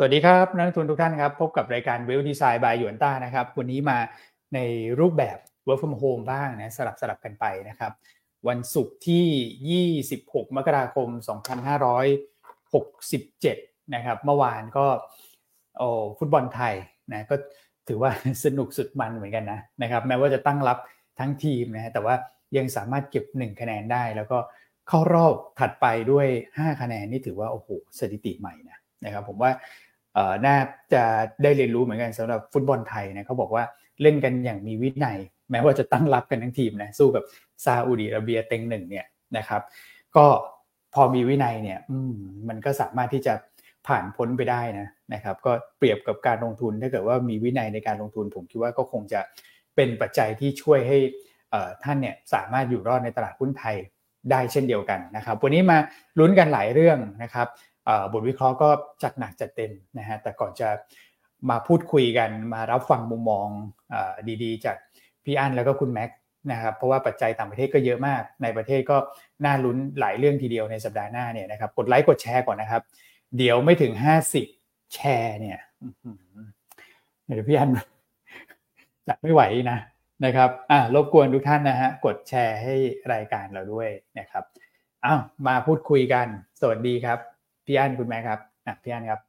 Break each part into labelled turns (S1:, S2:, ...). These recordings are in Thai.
S1: สวัสดีครับ นักลงทุนทุกท่านครับ พบกับรายการเวลดีไซน์บายหยวนต้านะครับ วันนี้มาในรูปแบบ work from home บ้างนะสลับสลับกันไปนะครับ วันศุกร์ที่ 26 มกราคม 2567 นะครับ เมื่อวานก็โอ้ฟุตบอลไทยนะก็ถือว่าสนุกสุดมันเหมือนกันนะนะครับ แม้ว่าจะตั้งรับทั้งทีมนะแต่ว่ายังสามารถเก็บ 1 คะแนนได้ แล้วก็เข้ารอบถัดไปด้วย 5 คะแนนนี่ถือว่าโอ้โหสถิติใหม่นะนะครับผมว่า น่าจะได้เรียนรู้เหมือนกันสำหรับฟุตบอลไทยนะเขาบอกว่าเล่นกันอย่างมีวินัย แม้ว่าจะตั้งรับกันทั้งทีมนะสู้กับซาอุดีอาระเบียเต็งหนึ่งเนี่ยนะครับ ก็พอมีวินัยเนี่ยมันก็สามารถที่จะผ่านพ้นไปได้นะนะครับ ก็เปรียบกับการลงทุนถ้าเกิดว่ามีวินัยในการลงทุนผมคิดว่าก็คงจะเป็นปัจจัยที่ช่วยให้ท่านเนี่ยสามารถอยู่รอดในตลาดหุ้นไทยได้เช่นเดียวกันนะครับ วันนี้มาลุ้นกันหลายเรื่องนะครับ บทวิเคราะห์ก็จัดหนักจัดเต็มนะฮะแต่ก่อนจะมาพูดคุยกันมารับฟังมุมมองอดีๆ จากพี่อั้นแล้วก็คุณแม็กนะครับเพราะว่าปัจจัยต่างประเทศก็เยอะมากในประเทศก็น่าลุ้นหลายเรื่องทีเดียวในสัปดาห์หน้าเนี่ยนะครับกดไลค์กดแชร์ก่อนนะครับ เดี๋ยวไม่ถึง50แชร์เนี่ยเดี๋ยวพี่อันจัดไม่ไหวนะนะครับอ่ารบกวนทุกท่านนะฮะกดแชร์ให้รายการเราด้วยนะครับอ้าวมาพูดคุยกัน สวัสดีครับ พี่อั้นคุณแม็กครับอะพี่อั้นครับ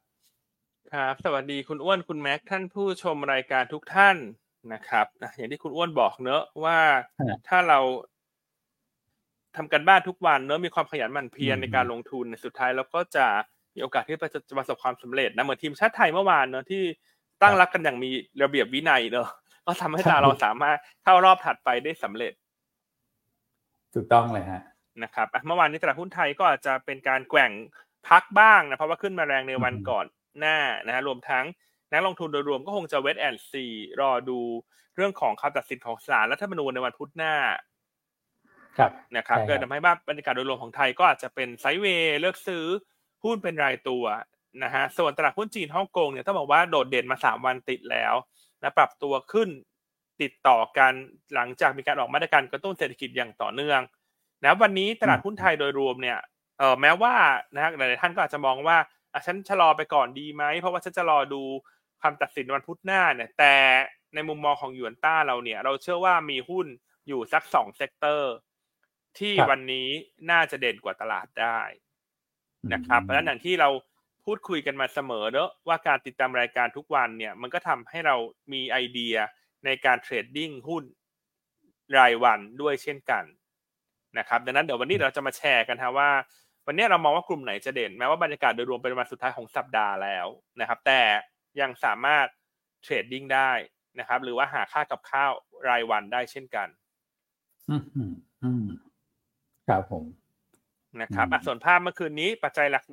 S2: ครับ สวัสดีคุณอ้วนคุณแม็กท่านผู้ชมรายการทุกท่านนะครับอย่างที่คุณอ้วนบอกเนอะว่าถ้าเราทำกันบ้านทุกวันเนอะมีความขยันหมั่นเพียรในการลงทุนในสุดท้ายเราก็จะมีโอกาสที่จะประสบความสำเร็จนะเหมือนทีมชาติไทยเมื่อวานเนอะที่ตั้งรักกันอย่างมีระเบียบวินัยเนอะก็ทำให้เราสามารถเข้ารอบถัดไปได้สำเร็จ
S1: ถูกต้องเลยฮะ
S2: นะครับเมื่อวานนี้ตลาดหุ้นไทยก็อาจจะเป็นการแกว่ง พักบ้างนะเพราะว่าขึ้นมาแรงในวันก่อนหน้านะฮะรวมทั้งนักลงทุนโดยรวมก็คงจะเวทแอนซีรอดูเรื่องของคำตัดสินของศาลรัฐธรรมนูญในวันพุธหน้า
S1: ครับ
S2: นะครับก็ทำให้บ้านบรรยากาศโดยรวมของไทยก็อาจจะเป็นไซด์เวย์เลือกซื้อหุ้นเป็นรายตัวนะฮะส่วนตลาดหุ้นจีนฮ่องกงเนี่ยต้องบอกว่าโดดเด่นมาสามวันติดแล้วนะปรับตัวขึ้นติดต่อกันหลังจากมีการออกมาตรการกระตุ้นเศรษฐกิจอย่างต่อเนื่องนะวันนี้ตลาดหุ้นไทยโดยรวมเนี่ย เออแม้ว่านะฮะหลายท่านก็อาจจะมองว่าอะฉันชะลอไปก่อนดีไหมเพราะว่าฉันจะรอดูคำตัดสินวันพุธหน้าเนี่ย แต่ในมุมมองของยูนต้าเราเนี่ย เราเชื่อว่ามีหุ้นอยู่สักสอง sector ที่วันนี้น่าจะเด่นกว่าตลาดได้นะครับเพราะฉะนั้นอย่างที่เราพูดคุยกันมาเสมอเนอะว่าการติดตามรายการทุกวันเนี่ย มันก็ทำให้เรามีไอเดียในการ trading หุ้นรายวันด้วยเช่นกันนะครับ ดังนั้นเดี๋ยววันนี้เราจะมาแชร์กันฮะว่า วันนี้เรามองว่ากลุ่มไหนจะเด่นแม้ว่าบรรยากาศโดยรวมเป็นวันสุดท้ายของสัปดาห์แล้วนะครับ แต่ยังสามารถ trading ได้นะครับ หรือว่าหาค่ากับข้าวรายวันได้เช่นกัน
S1: อืมอืมครับผม
S2: นะครับส่วนภาพเมื่อคืนนี้ปัจจัยหลัก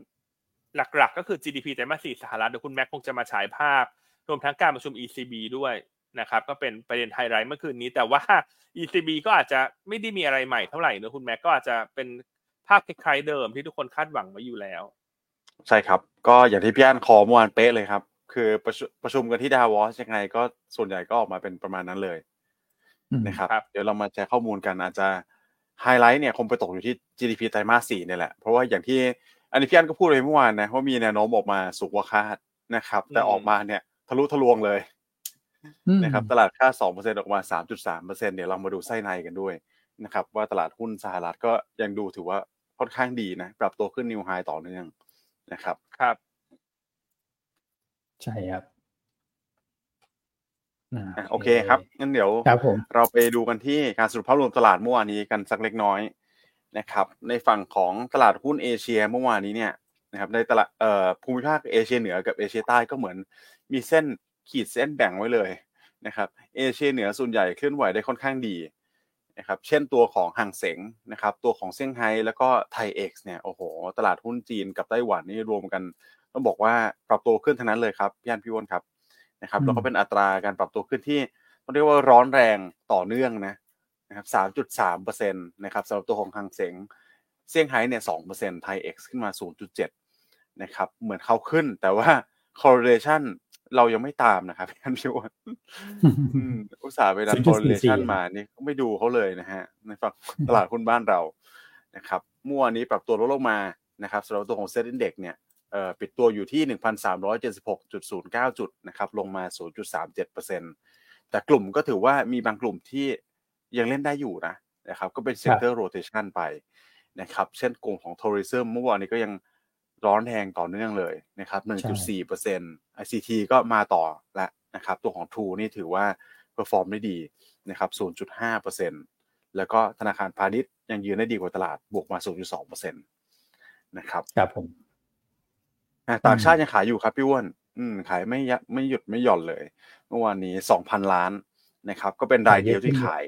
S2: หลักๆก็คือ GDP ไตรมาสสี่สหรัฐเดี๋ยวคุณแม็กคงจะมาฉายภาพ รวมทั้งการประชุม ECB ด้วยนะครับ ก็เป็นประเด็นไฮไลท์เมื่อคืนนี้ แต่ว่า ECB ก็อาจจะไม่ได้มีอะไรใหม่เท่าไหร่นะคุณแม็กก็อาจจะเป็น ภาพคล้ายๆเดิมที่ทุกคนคาดหวังไว้อยู่แล้ว
S3: ใช่ครับ ก็อย่างที่พี่อ้วน call เมื่อวานเป๊ะเลยครับ คือประชุประชุมกันที่ดาวอสยังไงก็ส่วนใหญ่ก็ออกมาเป็นประมาณนั้นเลยนะครับเดี๋ยวเรามาแชร์ข้อมูลกันอาจจะไฮไลท์เนี่ยคงไปตกอยู่ที่ GDP ไตรมาสสี่เนี่ยแหละเพราะว่าอย่างที่อันนี้พี่อ้วนก็พูดเลยเมื่อวานนะว่ามีแนวโน้มออกมาสูงกว่าคาดนะครับ แต่ออกมาเนี่ยทะลุทะลวงเลยนะครับตลาดคาดสองเปอร์เซ็นต์ออกมาสามจุดสามเปอร์เซ็นต์เนี่ยเรามาดูไส้ในกันด้วยนะครับ ว่าตลาดหุ้นสหรัฐก็ยังดูถือว่า ค่อนข้างดีนะ ปรับตัวขึ้นนิวไฮต่อเนื่องนะครับ
S2: ครับ
S1: ใช่ครับ
S3: โอเคครับงั้นเดี๋ยวเราไปดูกันที่การสรุปภาพรวมตลาดเมื่อวานนี้กันสักเล็กน้อยนะครับ ในฝั่งของตลาดหุ้นเอเชียเมื่อวานนี้เนี่ยนะครับ ในตลาดเอ่อภูมิภาคเอเชียเหนือกับเอเชียใต้ก็เหมือนมีเส้นขีดเส้นแบ่งไว้เลยนะครับ เอเชียเหนือส่วนใหญ่เคลื่อนไหวได้ค่อนข้างดี นะครับเช่นตัวของห่างเสงนะครับตัวของเซี่ยงไฮ้แล้วก็ไทยเอ็กซ์เนี่ยโอ้โหตลาดหุ้นจีนกับไต้หวันนี่รวมกันต้องบอกว่าปรับตัวขึ้นทั้งนั้นเลยครับพี่อันพี่วอนครับนะครับแล้วก็เป็นอัตราการปรับตัวขึ้นที่ต้องเรียกว่าร้อนแรงต่อเนื่องนะนะครับสามจุดสามเปอร์เซ็นต์นะครับสำหรับตัวของห่างเสงเซี่ยงไฮ้เนี่ยสองเปอร์เซ็นต์ไทยเอ็กซ์ขึ้นมาศูนย์จุดเจ็ดนะครับเหมือนเขาขึ้นแต่ว่า correlation เรายังไม่ตามนะครับพี่อันพี่วอนอุตส่าห์ไปดัน correlation มานี่ก็ไม่ดูเขาเลยนะฮะ ในฝั่งตลาดหุ้นบ้านเรานะครับเมื่อวานนี้ปรับตัวลดลงมานะครับสำหรับตัวของเซ็ตอินเด็กเนี่ยเอ่อปิดตัวอยู่ที่ 1,376.09 จุดนะครับลงมา 0.37%แต่กลุ่มก็ถือว่ามีบางกลุ่มที่ยังเล่นได้อยู่นะนะครับก็เป็น sector rotation ไปนะครับเช่นกลุ่มของ tourism เมื่อวานนี้ก็ยัง ร้อนแรงต่อเนื่องเลยนะครับ 1.4% ICT ก็มาต่อแล้วนะครับ ตัวของ True นี่ถือว่า perform ได้ดีนะครับ 0.5%แล้วก็ธนาคารพาณิชย์ยังยืนได้ดีกว่าตลาดบวกมา 0.2%นะครับ
S1: ครับผม
S3: ต่างชาติยังขายอยู่ครับพี่อ้วนอืมขายไม่ยไม่หยุดไม่หย่อนเลย เมื่อวานนี้ 2,000 ล้านนะครับ ก็เป็นรายเดียวที่ขาย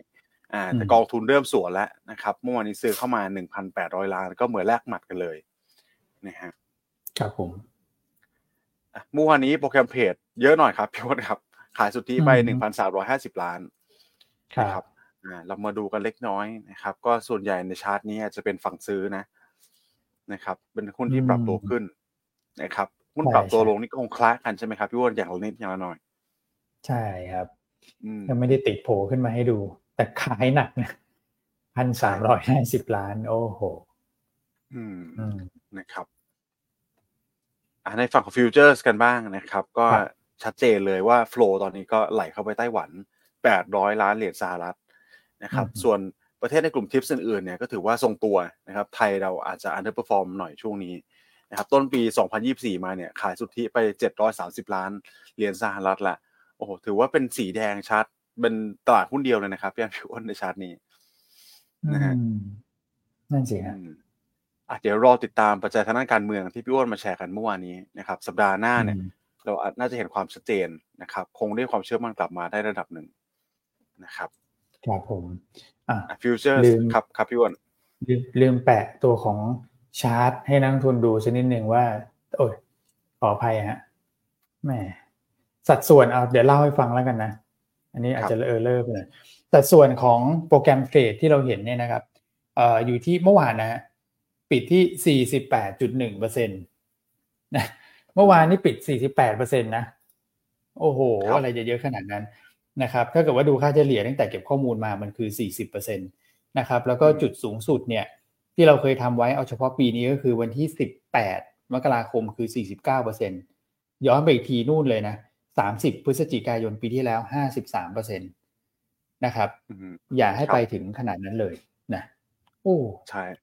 S3: อ่าแต่กองทุนเริ่มสวนแล้วนะครับ เมื่อวานนี้ซื้อเข้ามา 1,800 ล้าน ก็เหมือนแลกหมัดกันเลย นะฮะ
S1: ครับผม
S3: เมื่อวานนี้โปรแกรมเพจเยอะหน่อยครับพี่อ้วนครับ ขายสุทธิไปหนึ่งพันสามร้อยห้าสิบล้านนะครับอ่าเรามาดูกันเล็กน้อยนะครับ ก็ส่วนใหญ่ในชาร์ตนี้จะเป็นฝั่งซื้อนะนะครับ เป็นหุ้นที่ปรับตัวขึ้นนะครับหุ้นปรับตัวลงนี่ก็คงคล้ายกันใช่ไหมครับพี่อ้วนอย่างละนิดอย่างละหน่อย
S1: ใช่ครับยังไม่ได้ติดโผขึ้นมาให้ดู แต่ขายหนักนะพันสามร้อยห้าสิบล้าน โอ้โห
S3: อืมนะครับในฝั่งของ futures กันบ้างนะครับ ก็ชัดเจนเลยว่า flow ตอนนี้ก็ไหลเข้าไปไต้หวัน800ล้านเหรียญสหรัฐนะครับ ส่วนประเทศในกลุ่ม TIPs อื่นๆเนี่ยก็ถือว่าทรงตัวนะครับ ไทยเราอาจจะ underperform หน่อยช่วงนี้นะครับ ต้นปี 2024 มาเนี่ยขายสุทธิไป 730 ล้านเหรียญสหรัฐละโอ้โหถือว่าเป็นสีแดงชัด เป็นตลาดหุ้นเดียวเลยนะครับพี่อ้วนพี่อ้วนในชาร์ตนี้นะฮะ
S1: นั่นสิฮะ
S3: อะเดี๋ยวรอติดตามปัจจัยทางด้านการเมืองที่พี่อ้วนมาแชร์กันเมื่อวานนี้นะครับ สัปดาห์หน้าเนี่ย เราอาจน่าจะเห็นความชัดเจนนะครับ คงได้ความเชื่อมั่นกลับมาได้ระดับหนึ่งนะครับ
S1: ครับผมอะ
S3: future ครับครับพี่อ้วน
S1: ลืมแปะตัวของชาร์ตให้นักลงทุนดูสักนิดหนึ่งว่า โอ้ยขออภัยฮะแหมสัดส่วนเอาเดี๋ยวเล่าให้ฟังแล้วกันนะ อันนี้อาจจะเออเลิกเลยสัดส่วนของโปรแกรมเทรดที่เราเห็นเนี่ยนะครับเอ่ออยู่ที่เมื่อวานนะฮะ ปิดที่ 48.1เปอร์เซ็นต์นะเมื่อวานนี้ปิด 48เปอร์เซ็นต์นะโอ้โห อะไรจะเยอะขนาดนั้นนะครับ ถ้าเกิดว่าดูค่าเฉลี่ยตั้งแต่เก็บข้อมูลมามันคือ 40เปอร์เซ็นต์นะครับ แล้วก็จุดสูงสุดเนี่ยที่เราเคยทำไว้เอาเฉพาะปีนี้ก็คือวันที่ 18 มกราคมคือ 49เปอร์เซ็นต์ย้อนไปอีกทีนู่นเลยนะ 30 พฤศจิกายนปีที่แล้ว 53เปอร์เซ็นต์นะครับ อย่าให้ไปถึงขนาดนั้นเลยนะ โอ้
S3: ใช่
S1: อะ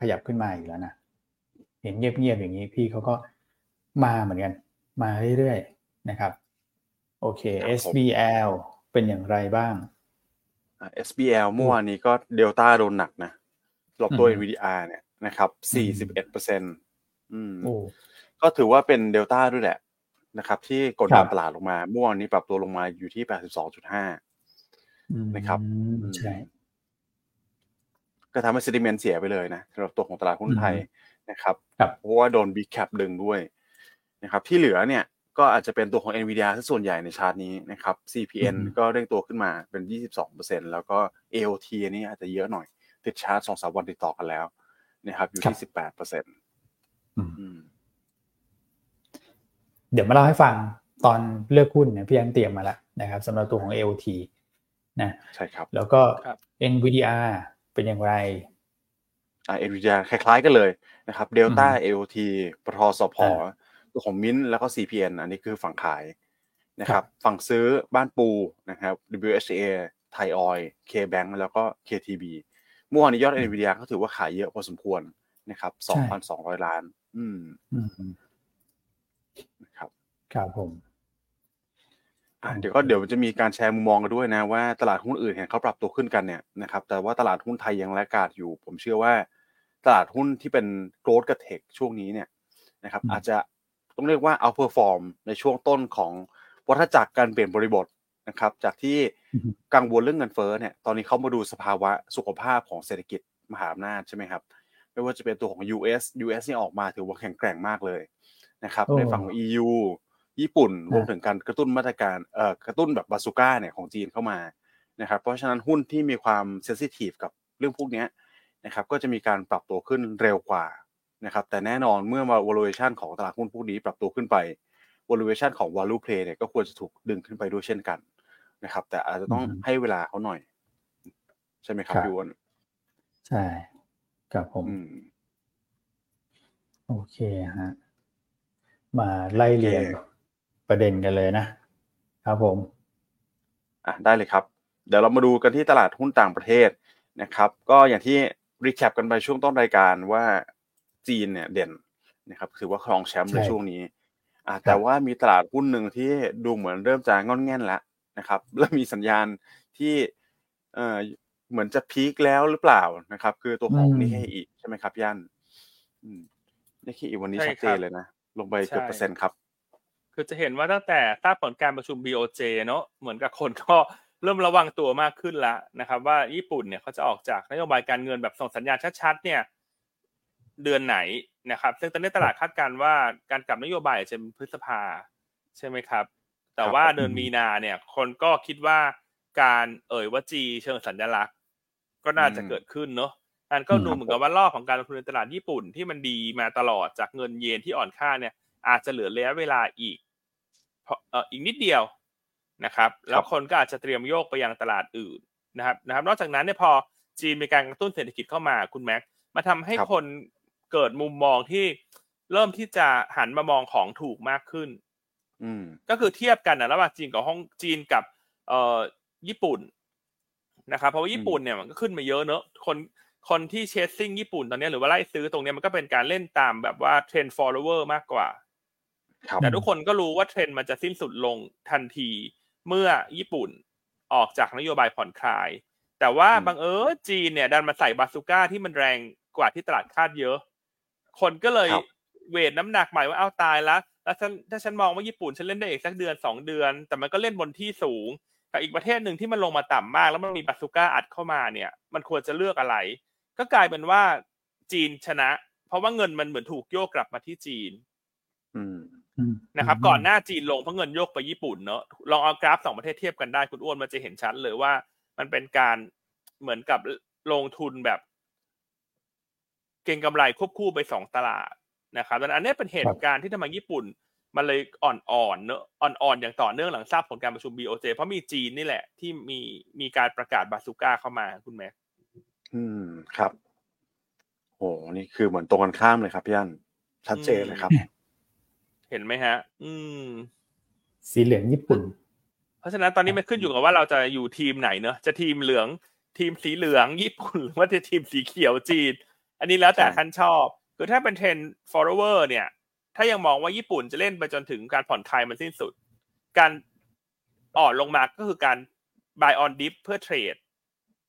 S1: ขยับขึ้นมาอีกแล้วนะเห็นเงียบๆอย่างนี้พี่เขาก็มาเหมือนกัน มาเรื่อยๆนะครับ โอเค SBL เป็นอย่างไรบ้าง
S3: SBL เมื่อวานนี้ก็เดลต้าโดนหนักนะหลบตัว NVDR เนี่ยนะครับ41เปอร์เซ็นต์ก็ถือว่าเป็นเดลต้าด้วยแหละนะครับ ที่กดดันตลาดลงมาเมื่อวานนี้ปรับตัวลงมาอยู่ที่82.5นะครับ
S1: ใช่
S3: ก็ทำให้เซติเมนต์เสียไปเลยนะสำหรับตัวของตลาดหุ้นไทยนะครับเพราะว่าโดนบีแคปดึงด้วยนะครับ ที่เหลือเนี่ยก็อาจจะเป็นตัวของ NVIDIA ที่ส่วนใหญ่ในชาร์ตนี้นะครับ CPN ก็เร่งตัวขึ้นมาเป็น 22%แล้วก็ AOT อันนี้อาจจะเยอะหน่อย ติดชาร์ตสองสามวันติดต่อกันแล้วนะครับ อยู่ที่ 18%
S1: เดี๋ยวมาเล่าให้ฟังตอนเลือกหุ้นเนี่ยพี่ยังเตรียมมาแล้วนะครับสำหรับตัวของ AOT นะ
S3: ใช่ครับ
S1: แล้วก็ NVDR เป็นอย่างไร
S3: อ่าเอ็นวีคล้าย ๆ กันเลยนะครับเดลต้าเอลทีปทสพตัวของมิ้นแล้วก็ CPN อันนี้คือฝั่งขายนะครับฝั่งซื้อบ้านปูนะครับ WHA ไทยออยเคแบงแล้วก็ KTB เมื่อวานนี้ยอด NVIDIA ก็ถือว่าขายเยอะพอสมควรนะครับ2,200ล้าน อืมครับ
S1: ครับผม
S3: เดี๋ยวก็เดี๋ยวจะมีการแชร์มุมมองกันด้วยนะว่าตลาดหุ้นอื่นเห็นเขาปรับตัวขึ้นกันเนี่ยนะครับแต่ว่าตลาดหุ้นไทยยังแลกาดอยู่ ผมเชื่อว่า ตลาดหุ้นที่เป็นโกลด์กับเทคช่วงนี้เนี่ยนะครับ อาจจะต้องเรียกว่า outperform ในช่วงต้นของวัฏจักรการเปลี่ยนบริบทนะครับ จากที่กังวลเรื่องเงินเฟ้อเนี่ยตอนนี้เขามาดูสภาวะสุขภาพของเศรษฐกิจมหาอำนาจใช่ไหมครับไม่ว่าจะเป็นตัวของ US US นี่ออกมาถือว่าแข็งแกร่งมากเลยนะครับในฝั่งของ EU ญี่ปุ่นรวมถึงการกระตุ้นมาตรการเอ่อกระตุ้นแบบบาซูก้าเนี่ยของจีนเข้ามานะครับ เพราะฉะนั้นหุ้นที่มีความ sensitive กับเรื่องพวกนี้นะครับก็จะมีการปรับตัวขึ้นเร็วกว่านะครับแต่แน่นอนเมื่อมา valuation ของตลาดหุ้นพวกนี้ปรับตัวขึ้นไป valuation ของ value play เนี่ยก็ควรจะถูกดึงขึ้นไปด้วยเช่นกันนะครับ แต่อาจจะต้องให้เวลาเขาหน่อย ใช่ไหมครับพี่วอน
S1: ใช่ครับผมโอเคฮะมาไล่เรียง ประเด็นกันเลยนะครับผม
S3: อะได้เลยครับ เดี๋ยวเรามาดูกันที่ตลาดหุ้นต่างประเทศนะครับ ก็อย่างที่ recap กันไปช่วงต้นรายการว่าจีนเนี่ยเด่นนะครับถือว่าครองแชมป์ในช่วงนี้อ่าแต่ว่ามีตลาดหุ้นหนึ่งที่ดูเหมือนเริ่มจะง่อนแง่นแล้วนะครับเริ่มมีสัญญาณที่เอ่อเหมือนจะ peak แล้วหรือเปล่านะครับ คือตัวของนิเคอีใช่ไหมครับย่านนิเคอีวันนี้ชัดเจนเลยนะลงไปเกือบเปอร์เซ็นต์ครับ
S2: คือจะเห็นว่าตั้งแต่ทราบผลการประชุม BOJ เนาะเหมือนกับคนก็เริ่มระวังตัวมากขึ้นแล้วนะครับ ว่าญี่ปุ่นเนี่ยเขาจะออกจากนโยบายการเงินแบบส่งสัญญาณชัดๆเนี่ยเดือนไหนนะครับ ซึ่งตอนนี้ตลาดคาดการณ์ว่าการกลับนโยบายจะเป็นพฤษภาใช่ไหมครับ แต่ว่าเดือนมีนาเนี่ย คนก็คิดว่าการเอ่ยว่าจีเชิงสัญลักษณ์ ก็น่าจะเกิดขึ้นเนาะอันก็ดูเหมือนกับว่ารอบของการลงทุนในตลาดญี่ปุ่นที่มันดีมาตลอดจากเงินเยนที่อ่อนค่าเนี่ย อาจจะเหลือระยะเวลาอีกเอ่ออีกนิดเดียวนะครับ แล้วคนก็อาจจะเตรียมโยกไปยังตลาดอื่นนะครับนะครับ นอกจากนั้นเนี่ยพอจีนมีการกระตุ้นเศรษฐกิจเข้ามาคุณแม็กมาทำให้คนเกิดมุมมองที่เริ่มที่จะหันมามองของถูกมากขึ้น
S3: อืม
S2: ก็คือเทียบกันนะระหว่างจีนกับห้องจีนกับ เอ่อญี่ปุ่นนะครับ เพราะว่าญี่ปุ่นเนี่ยมันก็ขึ้นมาเยอะเนอะคนคนที่เชสซิ่งญี่ปุ่นตอนนี้หรือว่าไล่ซื้อตรงนี้มันก็เป็นการเล่นตามแบบว่าเทรนด์ follower มากกว่า แต่ทุกคนก็รู้ว่าเทรนด์มันจะสิ้นสุดลงทันทีเมื่อญี่ปุ่นออกจากนโยบายผ่อนคลาย แต่ว่าบางเออจีนเนี่ย ดันมาใส่บาซูก้าที่มันแรงกว่าที่ตลาดคาดเยอะ คนก็เลยเวทน้ำหนักใหม่ว่าเอาตายแล้วแล้วถ้าฉันมองว่าญี่ปุ่นฉันเล่นได้อีกสักเดือนสองเดือน แต่มันก็เล่นบนที่สูงกับอีกประเทศหนึ่งที่มันลงมาต่ำมาก แล้วมันมีบาซูก้าอัดเข้ามาเนี่ย มันควรจะเลือกอะไร ก็กลายเป็นว่าจีนชนะ เพราะว่าเงินมันเหมือนถูกโยกกลับมาที่จีน
S3: อืม
S2: นะครับก่อนหน้าจีนลงเพราะเงินโยกไปญี่ปุ่นเนอะลองเอากราฟสองประเทศเทียบกันได้คุณอ้วนมันจะเห็นชัดเลยว่า มันเป็นการเหมือนกับลงทุนแบบ เก่งกำไรควบคู่ไปสองตลาดนะครับดังนั้นอันนี้เป็นเหตุการณ์ที่ทำไมญี่ปุ่น มันเลยอ่อนๆเนอะอ่อนๆอย่างต่อเนื่องหลังทราบผลการประชุม BOJ เพราะมีจีนนี่แหละ ที่มีมีการประกาศบาซูก้าเข้ามาคุณแม่
S3: อืมครับโอ้นี่คือเหมือนตรงกันข้ามเลยครับพี่อันชัดเจนเลยครับ
S2: เห็นไหมฮะ อืม
S1: สีเหลืองญี่ปุ่น
S2: เพราะฉะนั้นตอนนี้มันขึ้นอยู่กับว่าเราจะอยู่ทีมไหนเนอะจะทีมเหลือง ทีมสีเหลืองญี่ปุ่นหรือว่าจะทีมสีเขียวจีน อันนี้แล้วแต่ท่านชอบคือถ้าเป็นเทรน follower เนี่ย ถ้ายังมองว่าญี่ปุ่นจะเล่นไปจนถึงการผ่อนคลายมันสิ้นสุด การอ่อนลงมาก็คือการ buy on dip เพื่อเทรด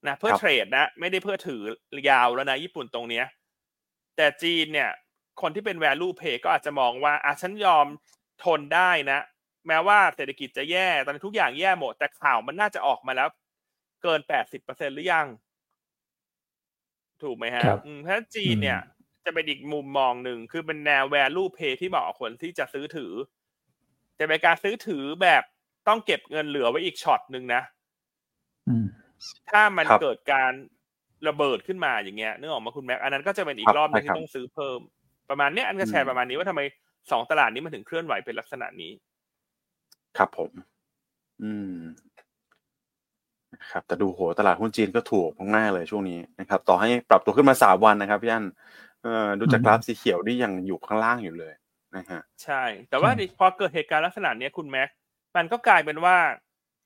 S2: นะเพื่อเทรดนะ ไม่ได้เพื่อถือยาวแล้วนะ ญี่ปุ่นตรงเนี้ย แต่จีนเนี่ย คนที่เป็น value pay ก็อาจจะมองว่าอะฉันยอมทนได้นะ แม้ว่าเศรษฐกิจจะแย่ ตอนนี้ทุกอย่างแย่หมด แต่ข่าวมันน่าจะออกมาแล้ว เกินแปดสิบเปอร์เซ็นหรือยัง ถูกไหมฮะถ้าจีนเนี่ย จะเป็นอีกมุมมองหนึ่ง คือเป็นแนว value pay ที่เหมาะกับคนที่จะซื้อถือ จะเป็นการซื้อถือแบบต้องเก็บเงินเหลือไว้อีกช็อตหนึ่งนะถ้ามันเกิดการระเบิดขึ้นมาอย่างเงี้ยนึกออกมาคุณแม็กอันนั้นก็จะเป็นอีกรอบนึงที่ต้องซื้อเพิ่ม ประมาณนี้อันก็แชร์ประมาณนี้ว่าทำไมสองตลาดนี้มันถึงเคลื่อนไหวเป็นลักษณะนี้
S3: ครับผม อืมครับแต่ดูโหตลาดหุ้นจีนก็ถูกมากๆเลยช่วงนี้นะครับ ต่อให้ปรับตัวขึ้นมาสามวันนะครับพี่อันเออดูจากกราฟสีเขียวนี่ยังอยู่ข้างล่างอยู่เลยนะฮะ
S2: ใช่ แต่ว่าพอเกิดเหตุการณ์ลักษณะนี้คุณแม็กมันก็กลายเป็นว่า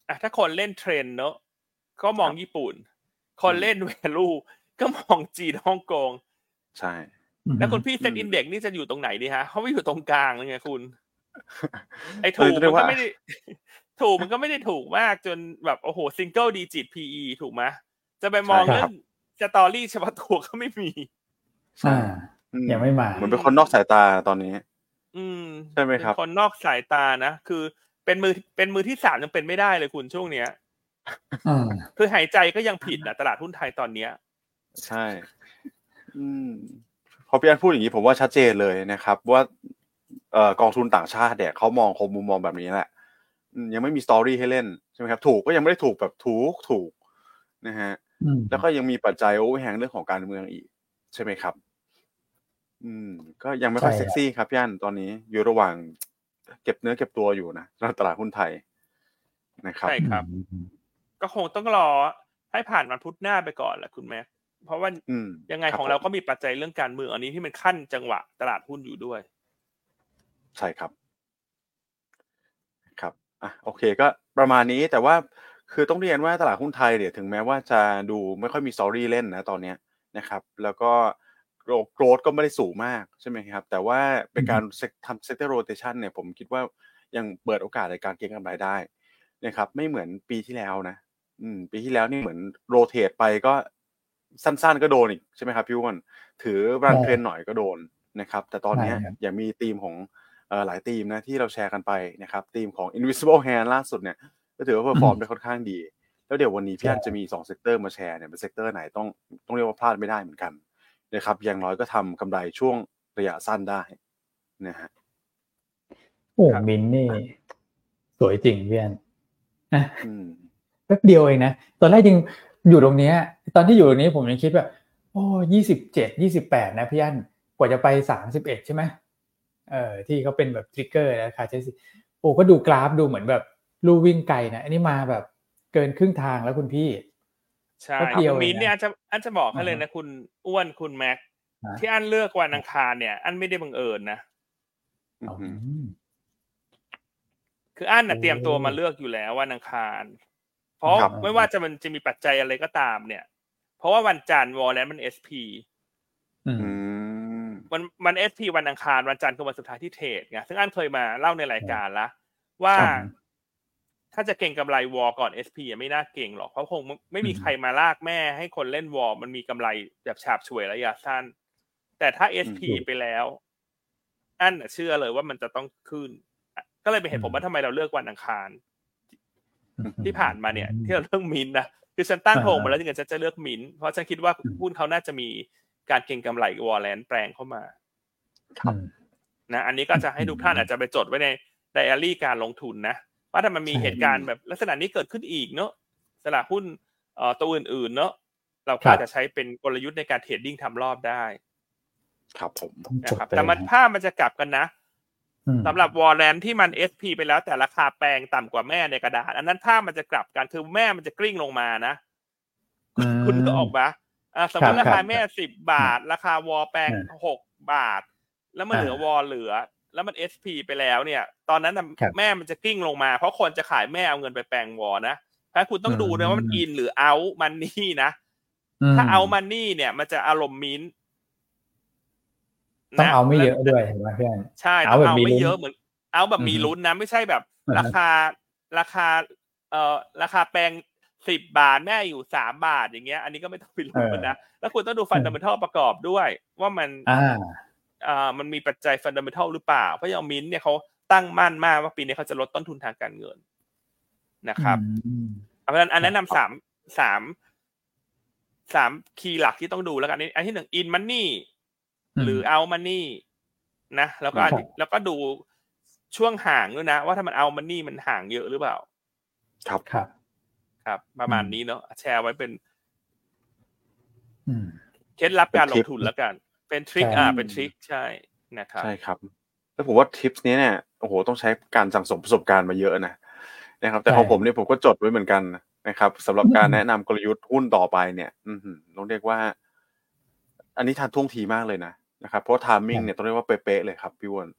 S2: อะถ้าคนเล่นเทรนเนอะก็มองญี่ปุ่น คนเล่น value ก็มองจีนฮ่องกง
S3: ใช่
S2: แล้วคุณพี่ SET Index นี่จะอยู่ตรงไหนดีฮะเขาไม่อยู่ตรงกลางเลยไงคุณ ไอ้ถูกมันก็ไม่ได้ถูกมันก็ไม่ได้ถูกมากจนแบบโอ้โหซิงเกิลดีจิต PE ถูกไหมจะไปมองเรื่อง story เฉพาะตัวก็ไม่มี
S1: อ่ายังไม่มา
S3: เหมือนเป็นคนนอกสายตาตอนนี้
S2: อืม
S3: ใช่ไหมครับ
S2: คนนอกสายตานะคือเป็นมือเป็นมือที่สามยังเป็นไม่ได้เลยคุณช่วงเนี้ยคือหายใจก็ยังผิดนะตลาดหุ้นไทยตอนเนี้ย
S3: ใช่ อืม พอพี่อันพูดอย่างนี้ผมว่าชัดเจนเลยนะครับ ว่าเอ่อกองทุนต่างชาติเนี่ยเขามองคมมุมมองแบบนี้แหละ ยังไม่มีสตอรี่ให้เล่นใช่ไหมครับถูกก็ยังไม่ได้ถูกแบบถูกถูกนะฮะแล้วก็ยังมีปัจจัยโอ้แหงเรื่องของการเมืองอีก ใช่ไหมครับ อืม ก็ยังไม่ค่อยเซ็กซี่ครับพี่อันตอนนี้อยู่ระหว่างเก็บเนื้อเก็บตัวอยู่นะตลาดหุ้นไทยนะครับ
S2: ใช่ครับ ก็คงต้องรอให้ผ่านวันพุธหน้าไปก่อนแหละคุณแม่ เพราะว่ายังไงของเราก็มีปัจจัยเรื่องการเมืองอันนี้ที่มันขั้นจังหวะตลาดหุ้นอยู่ด้วย
S3: ใช่ครับครับอะโอเคก็ประมาณนี้แต่ว่าคือต้องเรียนว่าตลาดหุ้นไทยเนี่ยถึงแม้ว่าจะดูไม่ค่อยมี story เล่นนะตอนนี้นะครับ แล้วก็ growth ก็ไม่ได้สูงมากใช่ไหมครับ แต่ว่าเป็นการทำ sector rotation เนี่ยผมคิดว่ายังเปิดโอกาสในการเก็งกำไรได้นะครับ ไม่เหมือนปีที่แล้วนะ อืม ปีที่แล้วนี่เหมือน rotate ไปก็ สั้นๆก็โดนอีกใช่ไหมครับพี่อันถือ run trend หน่อยก็โดนนะครับ แต่ตอนนี้อย่างมีธีมของหลายธีมนะที่เราแชร์กันไปนะครับธีมของ invisible hand ล่าสุดเนี่ยก็ถือว่า perform ได้ค่อนข้างดี แล้วเดี๋ยววันนี้พี่อันจะมี2 sector มาแชร์เนี่ยเป็น sector ไหนต้องต้องเรียกว่าพลาดไม่ได้เหมือนกันนะครับอย่างน้อยก็ทำกำไรช่วงระยะสั้นได้นะฮะ
S1: โอ้มินนี่ สวยจริงพี่อันนะแป๊บเดียวเองนะ ตอนแรกจริง อยู่ตรงนี้ตอนที่อยู่ตรงนี้ผมยังคิดแบบโอ้ยี่สิบเจ็ดยี่สิบแปดนะพี่อันกว่าจะไปสามสิบเอ็ดใช่ไหมเออที่เขาเป็นแบบทริกเกอร์นะคะใช่สิโอ้ก็ดูกราฟดูเหมือนแบบลู่วิ่งไกลนะอันนี้มาแบบเกินครึ่งทางแล้วคุณพี่
S2: ใช่คุณมินเนี่ยอันจะอันจะบอกให้เลยนะ คุณอ้วนคุณแม็กที่อันเลือกวันอังคารเนี่ย อันไม่ได้บังเอิญนะคืออันน่ะเตรียมตัวมาเลือกอยู่แล้ววันอังคาร เพราะไม่ว่าจะมันจะมีปัจจัยอะไรก็ตามเนี่ย เพราะว่าวันจันทร์ warrant มัน SP มันมัน SP วันอังคารวันจันทร์คือวันสุดท้ายที่เทรดไงซึ่งอันเคยมาเล่าในรายการละว่าถ้าจะเก็งกำไรวอร์ก่อน SP ไม่น่าเก็งหรอกเพราะคงไม่มีใครมาลากแม่ให้คนเล่นวอร์มันมีกำไรแบบฉาบฉวยระยะสั้น แต่ถ้า SP ไปแล้ว อันเชื่อเลยว่ามันจะต้องขึ้น ก็เลยเป็นเหตุผลว่าทำไมเราเลือกวันอังคาร ที่ผ่านมาเนี่ย ที่เราเลือกมินนะคือฉันตั้งโงมาแล้วจริงๆฉันจะเลือกมินเพราะฉันคิดว่าหุ้นเขาน่าจะมีการเก่งกำไรวอลเลนแปลงเข้ามานะอันนี้ก็จะให้ทุกท่านอาจจะไปจดไว้ในไดอารี่การลงทุนนะว่าถ้ามันมีเหตุการณ์แบบลักษณะนี้เกิดขึ้นอีกเนอะสลากหุ้นเอ่อตัวอื่นๆเนอะเราก็จะใช้เป็นกลยุทธ์ในการเทรดดิ้งทำรอบได้
S3: ครับผม
S2: นะครับแต่มันภาพมันจะกลับกันนะ สำหรับ warrant ที่มัน SP ไปแล้วแต่ราคาแปลงต่ำกว่าแม่ในกระดาษ อันนั้นภาพมันจะกลับกันคือแม่มันจะกลิ้งลงมานะ คุณก็ออกปะสมมติราคาแม่สิบบาท ราคาวอร์แปลงหกบาท แล้วมันเหลือวอร์เหลือ แล้วมัน SP ไปแล้วเนี่ย ตอนนั้นแม่มันจะกลิ้งลงมา เพราะคนจะขายแม่เอาเงินไปแปลงวอร์นะเพราะคุณต้องดูนะว่ามัน in หรือ outมันนี่นะถ้าเอามันนี่เนี่ย มันจะอารมณ์มิ้น
S1: ต้องเอาไม่เยอะด้วยเห็นไหมเพื่อน
S2: ใช่ต้องเอาไม่เยอะเหมือน เอาแบบมีลุ้นนะ ไม่ใช่แบบ ราคาราคา เอ่อราคาแปลงสิบบาทแม่อยู่สามบาทอย่างเงี้ย อันนี้ก็ไม่ต้องไปลุ้นนะแล้วคุณต้องดูฟันดัมเบลประกอบด้วย ว่ามันอ่ามันมีปัจจัยฟันดัมเบทัลหรือเปล่า เพราะอย่างมินเนี่ยเขาตั้งมั่นมากว่าปีนี้เขาจะลดต้นทุนทางการเงินนะครับเพราะฉะนั้นอันแนะนำสามสามสามคีย์หลักที่ต้องดูแล้วกันอันที่หนึ่งอินมันนี่ หรือเอามันนี่นะแล้วก็แล้วก็ดูช่วงห่างด้วยนะ ว่าถ้ามันเอามันนี่มันห่างเยอะหรือเปล่า
S3: ครับครับ
S2: ครับ ประมาณนี้เนาะแชร์ไว้เป็นเคล็ดลับการลงทุนแล้วกัน เป็นทริคอ่าเป็นทริคใช่นะครับ
S3: ใช่ครับ แล้วผมว่าทิปนี้เนี่ยโอ้โหต้องใช้การสั่งสมประสบการณ์มาเยอะนะนะครับ แต่ของผมเนี่ยผมก็จดไว้เหมือนกันนะครับสำหรับการแนะนำกลยุทธ์หุ้นต่อไปเนี่ย อืมต้องเรียกว่า อันนี้ทันท่วงทีมากเลยนะนะครับเพราะ timing เนี่ยต้องเรียกว่าเป๊ะเลยครับพี่อัน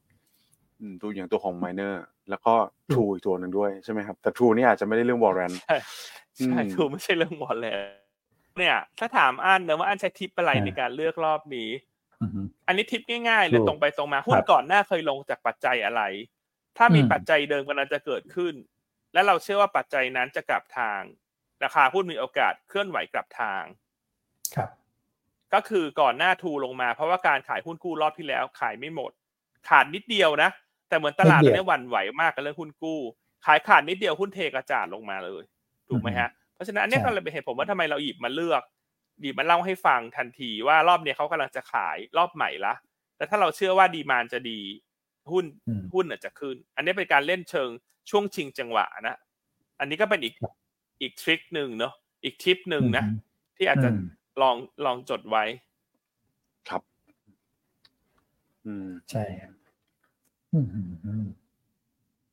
S3: ตัวอย่างตัวของไมเนอร์แล้วก็ทรูอีกตัวหนึ่งด้วยใช่ไหมครับ แต่ทรูนี่อาจจะไม่ได้เรื่อง warrant
S2: ใช่ใช่ทรูไม่ใช่เรื่อง warrant เนี่ย ถ้าถามอันเนอะว่าอันใช้ทิปอะไรในการเลือกรอบนี้อันนี้ทิปง่ายๆเลยตรงไปตรงมาหุ้นก่อนหน้าเคยลงจากปัจจัยอะไร ถ้ามีปัจจัยเดิมกำลังจะเกิดขึ้น และเราเชื่อว่าปัจจัยนั้นจะกลับทาง ราคาหุ้นมีโอกาสเคลื่อนไหวกลับทาง
S1: ครับ
S2: ก็คือก่อนหน้าทูลงมา เพราะว่าการขายหุ้นกู้รอบที่แล้ว ขายไม่หมด ขาดนิดเดียวนะ แต่เหมือนตลาดเนี่ยหวั่นไหวมากกับเรื่องหุ้นกู้ ขายขาดนิดเดียวหุ้นเทกระจาดลงมาเลย ถูกไหมฮะ เพราะฉะนั้นอันนี้ก็เลยเป็นเหตุผลว่าทำไมเราหยิบมาเลือกดีมันเล่าให้ฟังทันทีว่ารอบเนี้ยเขากำลังจะขายรอบใหม่ละแต่ถ้าเราเชื่อว่าดีมานจะดีหุ้นหุ้นอาจจะขึ้น อันนี้เป็นการเล่นเชิงช่วงชิงจังหวะนะ อันนี้ก็เป็นอีกอีกทริคหนึ่งเนาะอีกทิปหนึ่งนะที่อาจจะ ลองลองจดไว้
S3: ครับ
S1: อืม ใช่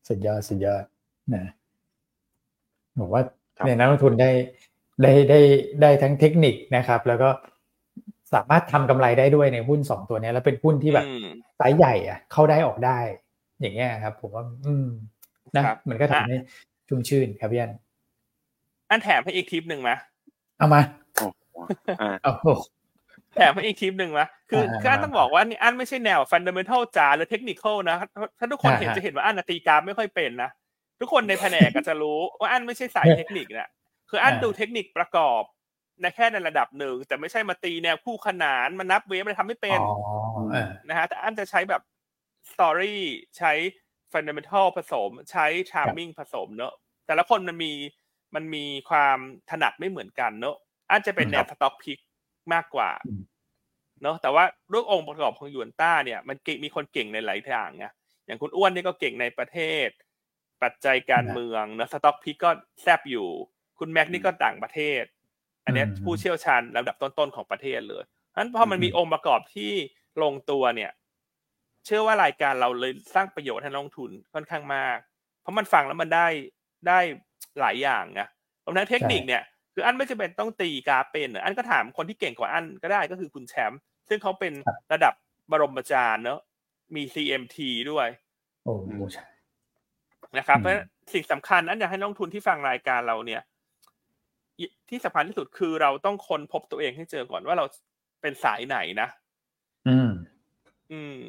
S1: สุดยอดสุดยอดนะบอกว่าเนี่ยนักลงทุนได้ได้ได้ได้ทั้งเทคนิคนะครับ แล้วก็สามารถทำกำไรได้ด้วยในหุ้นสองตัวนี้แล้วเป็นหุ้นที่แบบไซส์ใหญ่อะ เข้าได้ออกได้ อย่างเงี้ยครับ ผมว่า อืมนะมันก็ทำให้ชุ่มชื่นครับพี่อัน
S2: อันแถมให้อีกทิปหนึ่งไหม
S1: เอามา
S2: เอาแถมให้อีกทิปหนึ่งนะคือคืออันต้องบอกว่านี่อันไม่ใช่แนว fundamental จ๋าหรือเทคนิคนะ ถ้าทุกคนเห็นจะเห็นว่าอันตีกราฟไม่ค่อยเป็นนะ ทุกคนในแผนกก็จะรู้ว่าอันไม่ใช่สายเทคนิคนะคืออันดูเทคนิคประกอบในแค่ในระดับหนึ่ง แต่ไม่ใช่มาตีแนวคู่ขนานมานับ wave อะไรทำไม่เป็นนะฮะแต่อันจะใช้แบบ story ใช้ fundamental ผสม ใช้ timing ผสมเนอะแต่ละคนมันมีมันมีความถนัดไม่เหมือนกันเนอะ อันจะเป็นแนว stock pick มากกว่าเนาะแต่ว่าด้วยองค์ประกอบของยูนต้าเนี่ยมันมีคนเก่งในหลายทางไงอย่างคุณอ้วนนี่ก็เก่งในประเทศ ปัจจัยการเมืองเนาะสต็อกพิกก็แซบอยู่ คุณแม็กนี่ก็ต่างประเทศ อันนี้ผู้เชี่ยวชาญลำดับต้นๆของประเทศเลยเพราะฉะนั้นพอมันมีองค์ประกอบที่ลงตัวเนี่ย เชื่อว่ารายการเราเลยสร้างประโยชน์ให้นักลงทุนค่อนข้างมาก เพราะมันฟังแล้วมันได้ได้หลายอย่างไงรวมทั้งเทคนิคเนี่ย คืออันไม่จำเป็นต้องตีกาเป็นอันก็ถามคนที่เก่งกว่าอันก็ได้ก็คือคุณแชมป์ซึ่งเขาเป็นระดับบรมอาจารย์เนอะมี CMT ด้วย
S1: โอ้ใช่
S2: นะครับเพราะสิ่งสำคัญอันอยากให้นักทุนที่ฟังรายการเราเนี่ย ที่สำคัญที่สุดคือเราต้องค้นพบตัวเองให้เจอก่อนว่าเราเป็นสายไหนนะ
S1: อืม
S2: อืม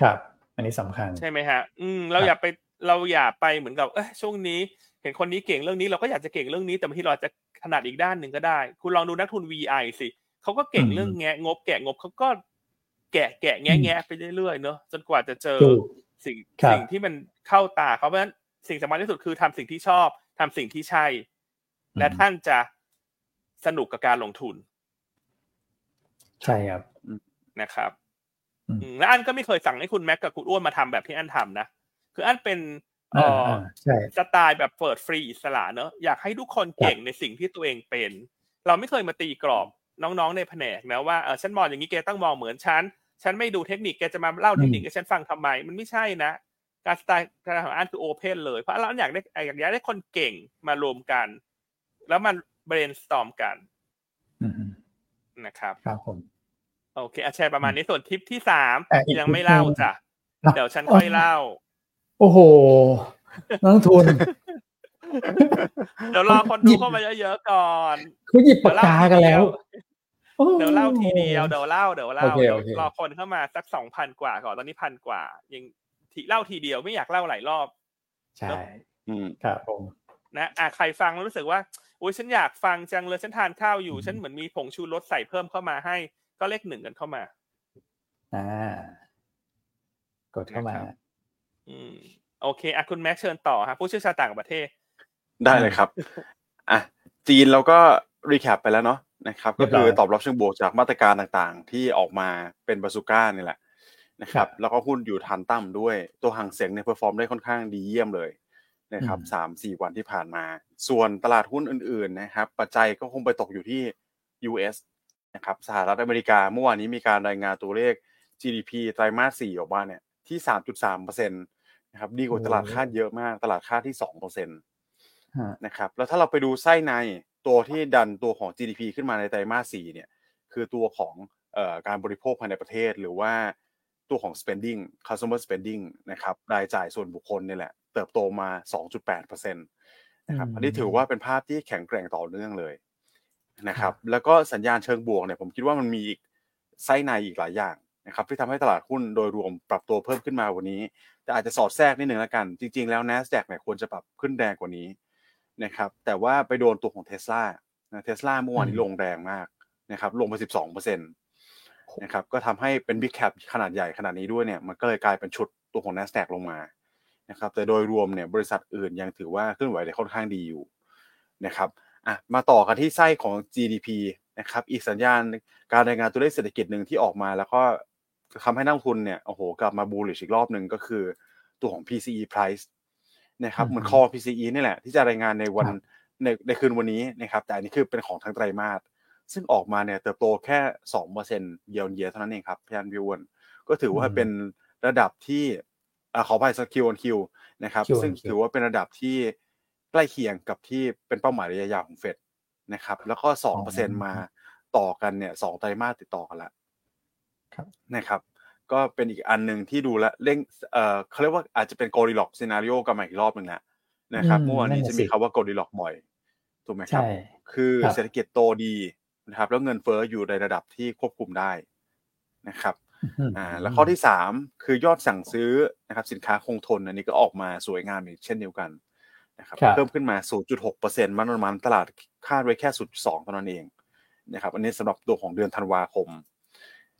S1: ครับ อันนี้สำคัญ
S2: ใช่ไหมฮะ อืม เราอย่าไปเราอย่าไปเหมือนกับ เอ้ช่วงนี้ เห็นคนนี้เก่งเรื่องนี้เราก็อยากจะเก่งเรื่องนี้ แต่บางทีเราจะ ถนัดอีกด้านหนึ่งก็ได้ คุณลองดูนักทุน VI สิเขาก็เก่งเรื่องแงะงบ แกะงบเขาก็แกะแกะแงะแงะไปเรื่อยๆเนอะจนกว่าจะเจอสิ่งสิ่งที่มันเข้าตาเขาเพราะฉะนั้นสิ่งสำคัญที่สุดคือทำสิ่งที่ชอบทำสิ่งที่ใช่ และท่านจะสนุกกับการลงทุน
S1: ใช่ครับ
S2: นะครับและอันก็ไม่เคยสั่งให้คุณแม็กกับคุณอ้วนมาทำแบบที่อันทำนะคืออันเป็นเออ สไตล์แบบเปิดฟรีอิสระเนอะอยากให้ทุกคนเก่งในสิ่งที่ตัวเองเป็น เราไม่เคยมาตีกรอบน้องๆในแผนกนะว่าเออฉันมองอย่างนี้แกต้องมองเหมือนฉันฉันไม่ดูเทคนิคแกจะมาเล่าเทคนิคให้ฉันฟังทำไม มันไม่ใช่นะ การสไตล์การของอันคือ open เลย เพราะเราอยากได้อยากได้คนเก่งมารวมกัน แล้วมัน brainstorm กันนะครับ
S1: ครับผม
S2: โอเคอาแชร์ประมาณนี้ส่วนทิปที่สามยังไม่เล่าจ้ะเดี๋ยวฉันค่อยเล่า
S1: โอ้โห นักทุน
S2: เดี๋ยวรอคนดูเข้ามาเยอะๆก่อน
S1: เขาหยิบปากกากันแล้ว
S2: เดี๋ยวเล่าทีเดียวเดี๋ยวเล่าเดี๋ยวเล่าเดี๋ยวรอคนเข้ามาสักสองพันกว่าก่อนตอนนี้พันกว่า ยังทีเล่าทีเดียวไม่อยากเล่าหลายรอบ
S1: ใช่ครับผม
S2: นะอะใครฟังแล้วรู้สึกว่าโอ้ยฉันอยากฟังจังเลยฉันทานข้าวอยู่ ฉันเหมือนมีผงชูรสใส่เพิ่มเข้ามาให้ ก็เลขหนึ่งกันเข้ามา
S1: อ่ากดเข้ามา
S2: อืมโอเคอะคุณแม็กเชิญต่อครับผู้เชี่ยวชาญต่างประเทศ
S3: ได้เลยครับอะจีนเราก็รีแคปไปแล้วเนาะนะครับ ก็คือตอบรับเชิงบวกจากมาตรการต่างๆ ที่ออกมาเป็นบาสุก้านี่แหละนะครับ แล้วก็หุ้นอยู่ทันตั้มด้วยตัวห่างเสียงในเพอร์ฟอร์มได้ค่อนข้างดีเยี่ยมเลยนะครับสามสี่วันที่ผ่านมา ส่วนตลาดหุ้นอื่นๆนะครับ ปัจจัยก็คงไปตกอยู่ที่ US นะครับสหรัฐอเมริกาเมื่อวานนี้มีการรายงานตัวเลข GDP ไตรมาสสี่ออกมาเนี่ย ที่สามจุดสามเปอร์เซ็นต์นะครับดีกว่าตลาดคาดเยอะมาก ตลาดคาดที่สองเปอร์เซ็นต์นะครับแล้วถ้าเราไปดูไส้ในตัวที่ดันตัวของ GDP ขึ้นมาในไตรมาสสี่เนี่ยคือตัวของการบริโภคภายในประเทศ หรือว่าตัวของ spending customer spending นะครับรายจ่ายส่วนบุคคลนี่แหละ เติบโตมา 2.8%นะครับอันนี้ถือว่าเป็นภาพที่แข็งแกร่งต่อเนื่องเลยนะครับ แล้วก็สัญญาณเชิงบวกเนี่ยผมคิดว่ามันมีอีกไส้ในอีกหลายอย่าง นะครับที่ทำให้ตลาดหุ้นโดยรวมปรับตัวเพิ่มขึ้นมาวันนี้ แต่อาจจะสอดแทรกนิดหนึ่งแล้วกัน จริง ๆ แล้ว NASDAQ เนี่ยควรจะปรับขึ้นแรงกว่านี้นะครับแต่ว่าไปโดนตัวของเทสลาเทสลาเมื่อวานนี้ลงแรงมากนะครับลงไป 12เปอร์เซ็นต์นะครับก็ทำให้เป็นบิ๊กแคปขนาดใหญ่ขนาดนี้ด้วยเนี่ยมันก็เลยกลายเป็นชุดตัวของ NASDAQ ลงมานะครับแต่โดยรวมเนี่ยบริษัทอื่นยังถือว่าเคลื่อนไหวได้ค่อนข้างดีอยู่นะครับอะมาต่อกันที่ไส้ของ GDP นะครับอีกสัญญาณการรายงานตัวเลขเศรษฐกิจหนึ่งที่ออกมาแล้วก็ ทำให้นักทุนเนี่ยโอ้โหกลับมาบูลลิชอีกรอบหนึ่งก็คือตัวของ PCE price นะครับเหมือนคอ PCE นี่แหละ ที่จะรายงานในวันในในคืนวันนี้นะครับแต่อันนี้คือเป็นของทางไตรมาสซึ่งออกมาเนี่ยเติบโตแค่สองเปอร์เซ็นต์เยียร์เยียเท่านั้นเองครับพี่อันพี่วนก็ถือว่าเป็นระดับที่ขอไปสัก Q on Q นะครับ ซึ่งถือว่าเป็นระดับที่ใกล้เคียงกับที่เป็นเป้าหมายระยะยาวของเฟดนะครับ แล้วก็สองเปอร์เซ็นต์มาต่อกันเนี่ยสองไตรมาสติดต่อกันแล้ว นะครับ ก็เป็นอีกอันหนึ่งที่ดูแลเร่งเอ่อเขาเรียกว่าอาจจะเป็น Goldilocks scenario กันมาอีกรอบหนึ่งแล้วนะครับเมื่อวานนี้จะมีคำว่า Goldilocks บ่อยถูกไหมครับ คือเศรษฐกิจโตดีนะครับ แล้วเงินเฟ้ออยู่ในระดับที่ควบคุมได้นะครับอ่าแล้วข้อที่สามคือยอดสั่งซื้อนะครับ สินค้าคงทนอันนี้ก็ออกมาสวยงามอีกเช่นเดียวกันนะครับ เพิ่มขึ้นมา 0.6%มันประมาณตลาดคาดไว้แค่ 0.2เท่านั้นเองนะครับ อันนี้สำหรับตัวของเดือนธันวาคม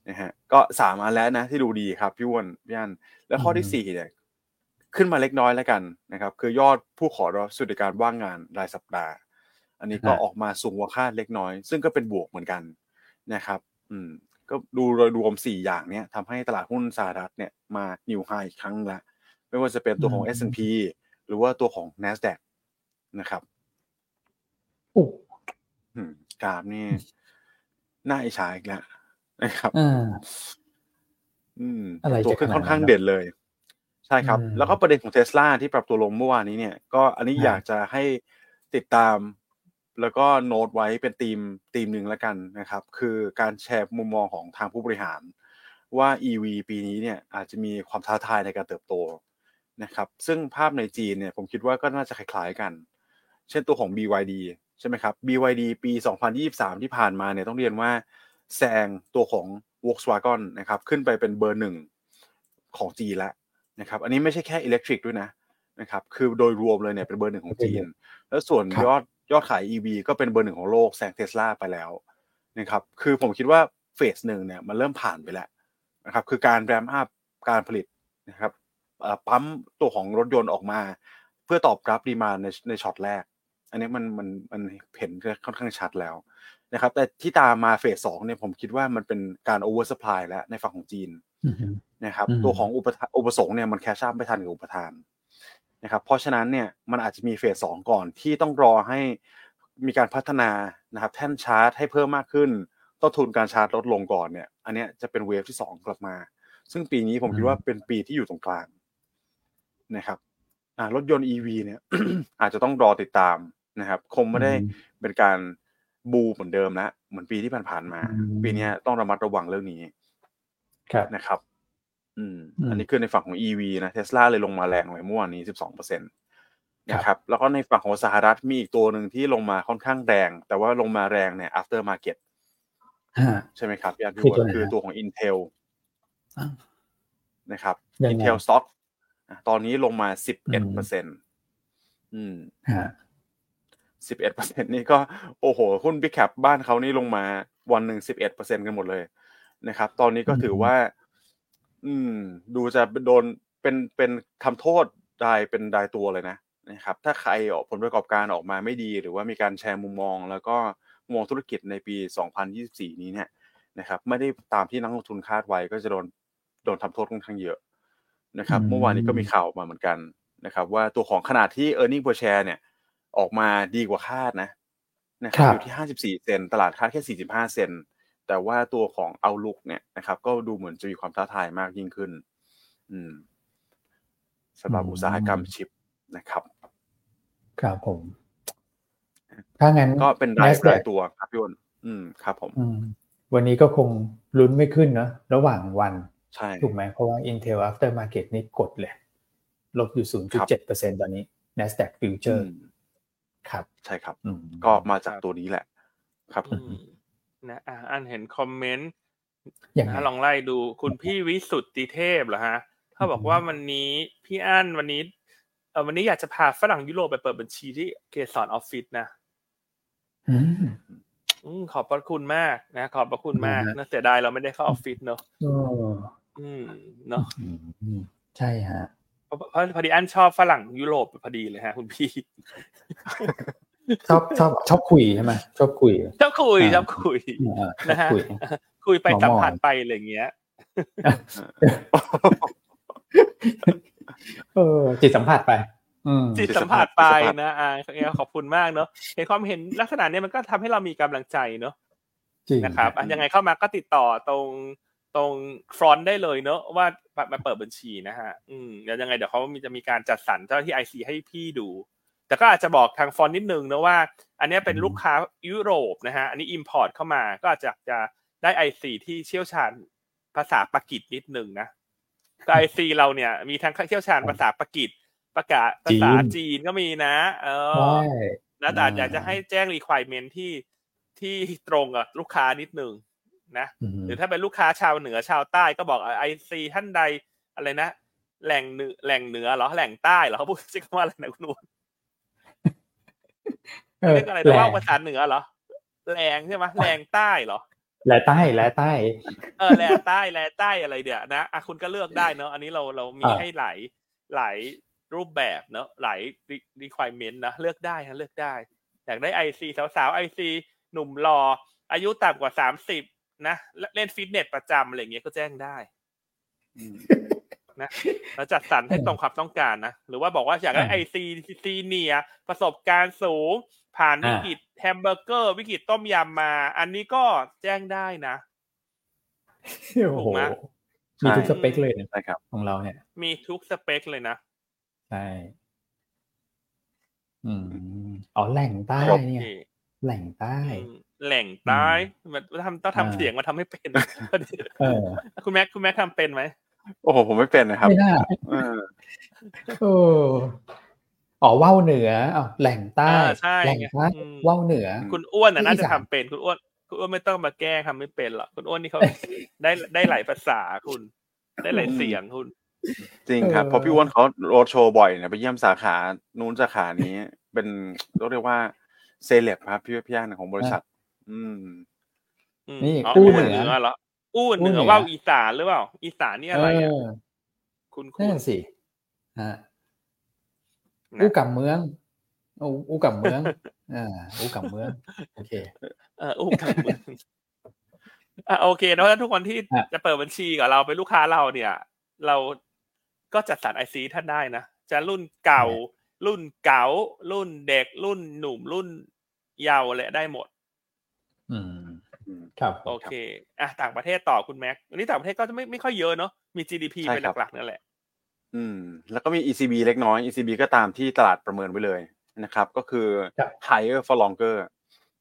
S3: นะฮะก็สามอันแล้วนะที่ดูดีครับพี่วอนพี่อันแล้วข้อที่สี่เนี่ยขึ้นมาเล็กน้อยแล้วกันนะครับคือยอดผู้ขอรับสวัสดิการว่างงานรายสัปดาห์ อันนี้ก็ออกมาสูงกว่าคาดเล็กน้อย ซึ่งก็เป็นบวกเหมือนกันนะครับ อืม ก็ดูโดยรวมสี่อย่างเนี้ยทำให้ตลาดหุ้นสหรัฐเนี่ยมานิวไฮอีกครั้งละไม่ว่าจะเป็นตัวของ S&P หรือว่าตัวของ NASDAQ นะครับ
S1: โอ้
S3: กราฟนี่น่าอิจฉาอีกแล้ว นะครับอืมตัวขึ้นค่อนข้างเด่นเลย ใช่ครับ แล้วก็ประเด็นของเทสลาที่ปรับตัวลงเมื่อวานนี้เนี่ย ก็อันนี้อยากจะให้ติดตาม แล้วก็โน้ตไว้เป็นทีมทีมหนึ่งแล้วกันนะครับ คือการแชร์มุมมองของทางผู้บริหาร ว่า EV ปีนี้เนี่ย อาจจะมีความท้าทายในการเติบโตนะครับ ซึ่งภาพในจีนเนี่ย ผมคิดว่าก็น่าจะคล้ายๆกัน เช่นตัวของ BYD ใช่ไหมครับ BYD ปี 2023 ที่ผ่านมาเนี่ยต้องเรียนว่า แซงตัวของ Volkswagen นะครับขึ้นไปเป็นเบอร์หนึ่งของจีนแล้วนะครับอันนี้ไม่ใช่แค่อิเล็กทริกด้วยนะนะครับคือโดยรวมเลยเนี่ยเป็นเบอร์หนึ่งของจีน แล้วส่วนยอดยอดขาย EV ก็เป็นเบอร์หนึ่งของโลกแซงเทสลาไปแล้วนะครับคือผมคิดว่าเฟสหนึ่งเนี่ยมันเริ่มผ่านไปแล้วนะครับคือการแรมอัพการผลิตนะครับปั๊มตัวของรถยนต์ออกมา เพื่อตอบรับดีมาในในช็อตแรก อันนี้มันมันมันเห็นค่อนข้างชัดแล้ว นะครับแต่ที่ตามมาเฟสสองเนี่ยผมคิดว่ามันเป็นการ oversupply แล้วในฝั่งของจีนนะครับตัวของอุปอุปสงค์เนี่ยมัน catch up ไม่ทันกับอุปทานนะครับเพราะฉะนั้นเนี่ยมันอาจจะมี phase สองก่อนที่ต้องรอให้มีการพัฒนานะครับแท่นชาร์จให้เพิ่มมากขึ้นต้นทุนการชาร์จลดลงก่อนเนี่ย อันนี้จะเป็น wave ที่สองกลับมา ซึ่งปีนี้ผมคิดว่าเป็นปีที่อยู่ตรงกลางนะครับรถยนต์ EV เนี่ยอาจจะต้องรอติดตามนะครับ คงไม่ได้เป็นการ บูเหมือนเดิมแล้วเหมือนปีที่ผ่านๆมา ปีนี้ต้องระมัดระวังเรื่องนี้นะครับ อืม อันนี้คือในฝั่งของ EV นะเทสลาเลยลงมาแรงหน่อยเมื่อวานนี้สิบสองเปอร์เซ็นตนะครับ แล้วก็ในฝั่งของสหรัฐมีอีกตัวหนึ่งที่ลงมาค่อนข้างแรง แต่ว่าลงมาแรงเนี่ย after market ใช่ไหมครับพี่อาร์ตคือตัวของ Intel นะครับ Intel stock ตอนนี้ลงมาสิบเอ็ดเปอร์เซ็นต์อืม สิบเอ็ดเปอร์เซ็นนี่ก็โอ้โหหุ้นบิ๊กแคปบ้านเขานี่ลงมาวันหนึ่งสิบเอ็ดเปอร์เซ็นกันหมดเลยนะครับ ตอนนี้ก็ถือว่า อืม ดูจะโดนเป็นเป็นทำโทษได้เป็นรายตัวเลยนะนะครับ ถ้าใครออกผลประกอบการออกมาไม่ดี หรือว่ามีการแชร์มุมมอง แล้วก็มองธุรกิจในปี 2024 นี้เนี่ยนะครับ ไม่ได้ตามที่นักลงทุนคาดไว้ก็จะโดนโดนทำโทษค่อนข้างเยอะนะครับ เมื่อวานนี้ก็มีข่าวมาเหมือนกันนะครับ ว่าตัวของขนาดที่ e a r n i n g per share เนี่ย ออกมาดีกว่าคาดนะนะครับอยู่ที่ห้าสิบสี่เซนตลาดคาดแค่สี่สิบห้าเซนแต่ว่าตัวของเอาลุกเนี่ยนะครับ ก็ดูเหมือนจะมีความท้าทายมากยิ่งขึ้น อืมสำหรับอุตสาหกรรมชิปนะครับ
S1: ครับผม ถ้างั้น
S3: ก็เป็นรายรายตัวครับพี่อ้นอืมครับ ผม
S1: วันนี้ก็คงลุ้นไม่ขึ้นเนาะระหว่างวัน
S3: ใช่
S1: ถูกไหมเพราะว่า Intel After Market นี่กดเลย ลบอยู่ 0.7%ตอนนี้ NASDAQ Future ครับ
S3: ใช่ครับก็มาจากตัวนี้แหละ ครับ
S2: นะอ่าอันเห็นคอมเมนต์นะลองไล่ดูคุณพี่วิสุทธิเทพเหรอฮะเขาบอกว่าวันนี้พี่อันวันนี้เออวันนี้อยากจะพาฝรั่งยุโรปไปเปิดบัญชีที่เกสรออฟฟิศนะอืมขอบพระคุณมากนะ ขอบพระคุณมากนะเสียดายเราไม่ได้เข้าออฟฟิศเนอะอืมเนาะ
S1: ใช่ฮะ
S2: เพราะพอดีอันชอบฝรั่งยุโรปพอดีเลยฮะ คุณพี่
S1: ชอบชอบชอบคุยใช่ไหมชอบคุย
S2: ชอบคุยชอบคุยนะฮะคุยไปสัมผัสไปอะไรเงี้ย
S1: เออจิตสัมผัสไป
S2: จิตสัมผัสไปนะอ่าขอบคุณมากเนาะเห็นความเห็นลักษณะนี้มันก็ทำให้เรามีกำลังใจเนาะนะครับยังไงเข้ามาก็ติดต่อตรง ตรง front ได้เลยเนอะว่ามาเปิดบัญชีนะฮะ อืมเดี๋ยวยังไงเดี๋ยวเขามีจะมีการจัดสรรเจ้าหน้าที่ IC ให้พี่ดู แต่ก็อาจจะบอกทาง front นิดนึงนะว่า อันนี้เป็นลูกค้ายุโรปนะฮะ อันนี้ import เข้ามาก็อาจจะจะได้ IC ที่เชี่ยวชาญภาษาปารีสนิดนึงนะไอซีเราเนี่ย มีทั้งเชี่ยวชาญภาษาปากีสประกาศภาษาจีนก็มีนะ เออแล้วแต่อยากจะให้แจ้ง requirement ที่ที่ตรงกับลูกค้านิดนึง นะหรือถ้าเป็นลูกค้าชาวเหนือชาวใต้ก็บอกไอซีท่านใดอะไรนะแหล่งเหนือแหล่งเหนือเหรอแหล่งใต้เหรอเขาพูดชื่อว่าอะไรนะคุณนุ่นเรียกอะไรนะว่าภาษาเหนือเหรอแรงใช่ไหมแรงใต้เหรอ
S1: แหลงใต้แหลงใต้
S2: เออแหลงใต้แหลงใต้อะไรเดี๋ยวนะอะคุณก็เลือกได้เนาะอันนี้เราเรามีให้หลายหลายรูปแบบเนาะหลาย requirement นะเลือกได้ฮะเลือกได้ อยากได้ IC สาวๆ IC หนุ่มหล่ออายุต่ำกว่าสามสิบ นะเล่นฟิตเนสประจำอะไรเงี้ยก็แจ้งได้นะเราจัดสรรให้ตรงความต้องการนะหรือว่าบอกว่าอยากได้ IC senior ประสบการณ์สูง ผ่านวิกฤตแฮมเบอร์เกอร์ วิกฤตต้มยำมา อันนี้ก็แจ้งได้นะ
S1: ถูกไหมมีทุกสเปคเลยนะครับ ของเราเนี่ย
S2: มีทุกสเปคเลยนะ
S1: ใช่อืมอ๋อแหล่งใต้เนี่ยแหล่งใต้
S2: แหลงใต้มันทำต้องทำเสียงมาทำให้เป็นคุณแม็กคุณแม็กทำเป็นไหม
S3: โอ้โหผมไม่เป็นนะครับไม่ได้
S1: โอ้อ๋อว่าวเหนืออ๋อแหล่งใต้แหล่งใต้ว่าวเหนือ
S2: คุณอ้วนน่าจะทำเป็นคุณอ้วนคุณอ้วนไม่ต้องมาแก้ทำไม่เป็นหรอกคุณอ้วนนี่เขาได้ได้หลายภาษาคุณ ได้หลายเสียงคุณ
S3: จริงครับเพราะพี่อ้วนเขาโรดโชว์บ่อยเนี่ยไปเยี่ยมสาขานู้นสาขานี้ เป็นเรียกว่าเซเลบครับพี่พี่ย่านของบริษัท อืม
S1: นี่อู้เหนือ
S2: เหรออู้เหนือว่าอีสานหรือเปล่า อีสานนี่อะไรอะคุณ
S1: คุณสิฮะอู้กับเมืองอู้กับเมืองอ่าอู้กับเมือง โอเค
S2: เอออู้กับเมืองอะโอเคแล้วทุกคนที่จะเปิดบัญชีกับเราเป็นลูกค้าเราเนี่ย เราก็จัดสรรไอซีท่านได้นะจะรุ่นเก่า รุ่นเก่า รุ่นเด็กรุ่นหนุ่มรุ่นเยาว์และได้หมด
S1: อืมครับ
S2: โอเคอะต่างประเทศต่อคุณแม็กอันนี้ต่างประเทศก็จะไม่ไม่ค่อยเยอะเนาะมี GDP เป็นหลักๆนั่นแหละ
S3: อืม แล้วก็มี ECB เล็กน้อย ECB ก็ตามที่ตลาดประเมินไว้เลยนะครับ ก็คือ higher for longer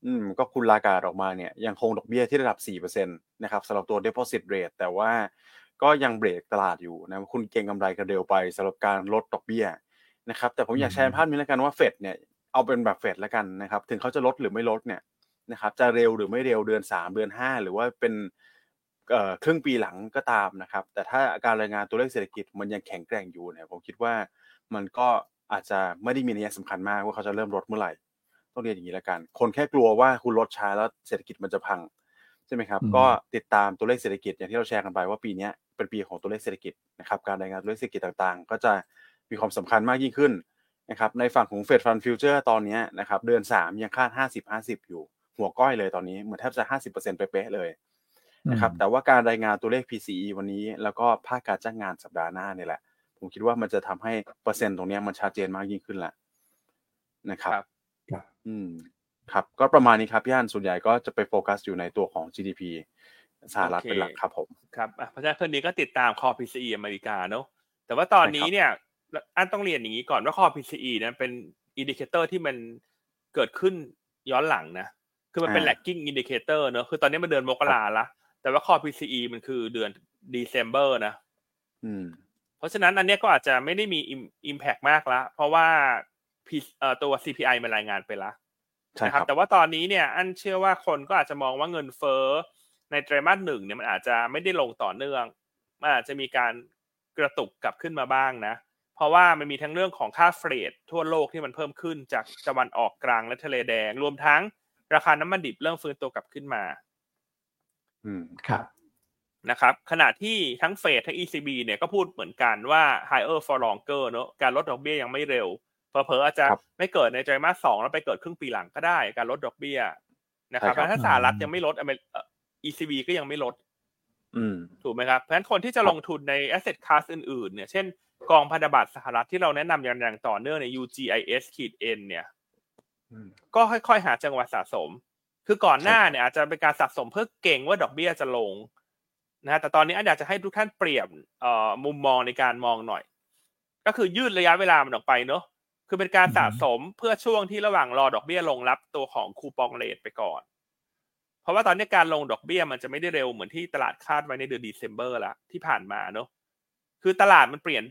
S3: อืมก็คุณลากาดออกมาเนี่ยยังคงดอกเบี้ยที่ระดับ 4%นะครับสำหรับตัว deposit rate แต่ว่าก็ยังเบรกตลาดอยู่นะคุณเก่งกำไรกันเร็วไปสำหรับการลดดอกเบี้ยนะครับ แต่ผมอยากแชร์ภาพนี้แล้วกันว่าเฟดเนี่ยเอาเป็นแบบเฟดแล้วกันนะครับ ถึงเขาจะลดหรือไม่ลดเนี่ย นะครับจะเร็วหรือไม่เร็วเดือน 3 เดือน 5 หรือว่าเป็นครึ่งปีหลังก็ตามนะครับ แต่ถ้าการรายงานตัวเลขเศรษฐกิจมันยังแข็งแกร่งอยู่เนี่ยผมคิดว่ามันก็อาจจะไม่ได้มีนัยสำคัญมากว่าเขาจะเริ่มลดเมื่อไหร่ ต้องเรียนอย่างนี้แล้วกัน คนแค่กลัวว่าคุณลดช้าแล้วเศรษฐกิจมันจะพังใช่ไหมครับ ก็ติดตามตัวเลขเศรษฐกิจอย่างที่เราแชร์กันไปว่าปีนี้เป็นปีของตัวเลขเศรษฐกิจนะครับ การรายงานตัวเลขเศรษฐกิจต่างๆ ก็จะมีความสำคัญมากยิ่งขึ้นนะครับ ในฝั่งของเฟดฟันฟิวเจอร์ตอนนี้นะครับเดือน 3 ยังคาด 50 50 อยู่ หัวก้อยเลยตอนนี้เหมือนแทบจะ50%เป๊ะเลยนะครับแต่ว่าการรายงานตัวเลข PCE วันนี้ แล้วก็ภาคการจ้างงานสัปดาห์หน้านี่แหละ ผมคิดว่ามันจะทำให้เปอร์เซ็นต์ตรงนี้มันชัดเจนมากยิ่งขึ้นแหละนะครับอืมครับ ก็ประมาณนี้ครับพี่อันส่วนใหญ่ก็จะไปโฟกัสอยู่ในตัวของ GDP สหรัฐเป็นหลักครับผม
S2: ครับเพราะฉะนั้นเพื่อนนี้ก็ติดตามคอ PCE อเมริกาเนาะแต่ว่าตอนนี้เนี่ยอันต้องเรียนอย่างนี้ก่อนว่าคอ PCE นั้นเป็น indicator ที่มันเกิดขึ้นย้อนหลังนะ คือมันเป็น lagging indicator เนอะคือตอนนี้มันเดือนมกราละ แต่ว่าคอ PCE มันคือเดือน December นะเพราะฉะนั้นอันนี้ก็อาจจะไม่ได้มี impact มากละ เพราะว่าตัว CPI มันรายงานไปละนะครับแต่ว่าตอนนี้เนี่ย อันเชื่อว่าคนก็อาจจะมองว่าเงินเฟ้อในไตรมาสหนึ่งเนี่ยมันอาจจะไม่ได้ลงต่อเนื่องมันอาจจะมีการกระตุกกลับขึ้นมาบ้างนะ เพราะว่ามันมีทั้งเรื่องของค่าเฟรดทั่วโลกที่มันเพิ่มขึ้นจากตะวันออกกลางและทะเลแดง รวมทั้ง ราคาน้ำมันดิบเริ่มฟื้นตัวกลับขึ้นมา
S3: อืมครับ
S2: นะครับ ขณะที่ทั้งเฟดทั้ง ECB เนี่ยก็พูดเหมือนกันว่า higher for longer เนอะการลดดอกเบี้ยยังไม่เร็วเผลอๆอาจจะไม่เกิดในไตรมาสสองแล้วไปเกิดครึ่งปีหลังก็ได้ การลดดอกเบี้ยนะครับถ้าสหรัฐยังไม่ลดอเมริ ECB ก็ยังไม่ลดถูกไหมครับเพราะฉะนั้นคนที่จะลงทุนใน asset class อื่นๆ เนี่ย เช่น กองพันธบัตรสหรัฐที่เราแนะนำอย่างอย่างต่อเนื่องใน UGIS ขีด N เนี่ย ก็ค่อยๆ หาจังหวะสะสม คือก่อนหน้าเนี่ยอาจจะเป็นการสะสมเพื่อเก่งว่าดอกเบี้ยจะลงนะแต่ตอนนี้อันอยากจะให้ทุกท่านเปรียบมุมมองในการมองหน่อย ก็คือยืดระยะเวลามันออกไปเนอะคือเป็นการสะสมเพื่อช่วงที่ระหว่างรอดอกเบี้ยลงรับตัวของ coupon rate ไปก่อน เพราะว่าตอนนี้การลงดอกเบี้ยมันจะไม่ได้เร็วเหมือนที่ตลาดคาดไว้ในเดือน December ละที่ผ่านมาเนาะคือตลาดมันเปลี่ยน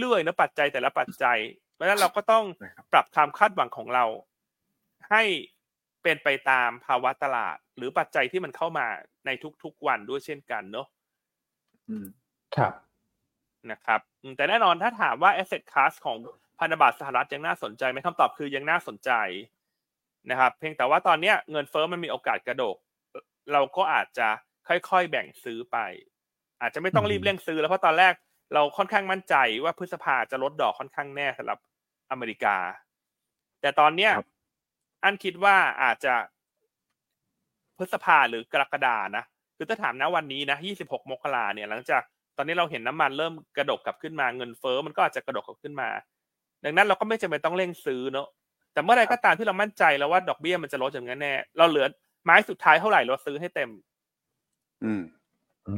S2: เรื่อยๆนะปัจจัยแต่ละปัจจัยเพราะฉะนั้นเราก็ต้องปรับความคาดหวังของเรา ให้เป็นไปตามภาวะตลาด หรือปัจจัยที่มันเข้ามาในทุกๆวันด้วยเช่นกันเนาะ
S1: ครับ
S2: นะครับแต่แน่นอนถ้าถามว่า asset class ของพันธบัตรสหรัฐยังน่าสนใจไหมคำตอบคือยังน่าสนใจนะครับ เพียงแต่ว่าตอนนี้เงินเฟอ้อมันมีโอกาสกระโดดเราก็อาจจะค่อยๆแบ่งซื้อไป อาจจะไม่ต้องรีบเร่งซื้อ แล้วเพราะตอนแรกเราค่อนข้างมั่นใจว่าพฤษภาจะลดดอกค่อนข้างแน่สำหรับอเมริกา แต่ตอนเนี้ย อันคิดว่าอาจจะพฤษภาหรือกรกฎานะคือถ้าถามนะวันนี้นะ26 มกราเนี่ย หลังจากตอนนี้เราเห็นน้ำมันเริ่มกระดกกลับขึ้นมาเงินเฟอ้อมันก็อาจจะกระดกกลับขึ้นมา ดังนั้นเราก็ไม่จำเป็นต้องเร่งซื้อเนอะแต่เมื่อไรก็ตามที่เรามั่นใจแล้วว่าดอกเบี้ยมันจะลดอย่างนั้นแน่เราเหลือไม้สุดท้ายเท่าไหร่เราซื้อให้เต็ม
S3: อืม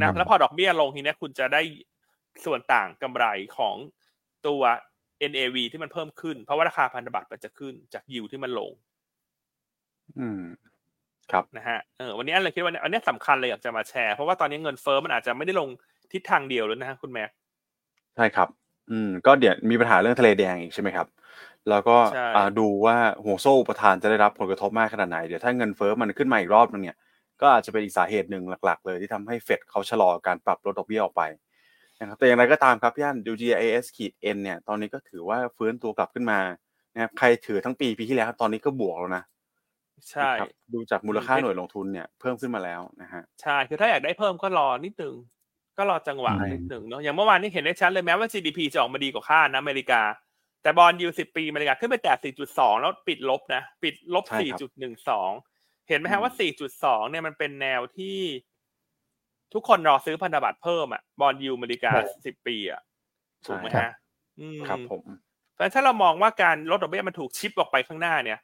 S2: นะแล้วพอดอกเบี้ยลงทีนี้คุณจะได้ส่วนต่างกำไรของตัว NAV ที่มันเพิ่มขึ้น เพราะว่าราคาพันธบัตรมันจะขึ้นจากยิวที่มันลง
S3: อืมครับ
S2: นะฮะเออวันนี้อะไรคิดว่าอันนี้สำคัญเลยอยากจะมาแชร์ เพราะว่าตอนนี้เงินเฟ้อมันอาจจะไม่ได้ลงทิศทางเดียวเลยนะฮะคุณแม่
S3: ใช่ครับ อืม ก็เดี๋ยวมีปัญหาเรื่องทะเลแดงอีกใช่ไหมครับ แล้วก็ดูว่าหัวโซ่ประธานจะได้รับผลกระทบมากขนาดไหนเดี๋ยวถ้าเงินเฟ้อมันขึ้นมาอีกรอบนึงเนี่ยก็อาจจะเป็นอีกสาเหตุหนึ่งหลัก ๆ เลยที่ทำให้เฟดเขาชะลอการปรับลดดอกเบี้ยออกไปนะครับแต่อย่างไรก็ตามครับพี่อันดู GIS ขีด N เนี่ยตอนนี้ก็ถือว่าฟื้นตัวกลับขึ้นมานะครับใครถือทั้งปีปีที่แล้ว ตอนนี้ก็บวกแล้วนะ
S2: ใช่
S3: ดูจากมูลค่าหน่วยลงทุนเนี่ยเพิ่มขึ้นมาแล้วนะฮะ
S2: ใช่คือถ้าอยากได้เพิ่มก็รอนิดนึงก็รอจังหวะนิดนึงเนาะอย่างเมื่อวานนี้เห็นได้ชัดเลยแม้ว่า GDP จะออกมาดีกว่าคาดนะอเมริกา แต่บอลยูสิบปีอเมริกาขึ้นไปแต่ 4.2 แล้วปิดลบนะ ปิดลบ 4.12 เห็นไหมฮะว่า 4.2 เนี่ยมันเป็นแนวที่ทุกคนรอซื้อพันธบัตรเพิ่มอะบอลยูอเมริกาสิบปีอะถูกไหมฮะ
S3: ครับผม
S2: เพราะถ้าเรามองว่าการลดดอกเบี้ยมันถูกชิปออกไปข้างหน้าเนี่ย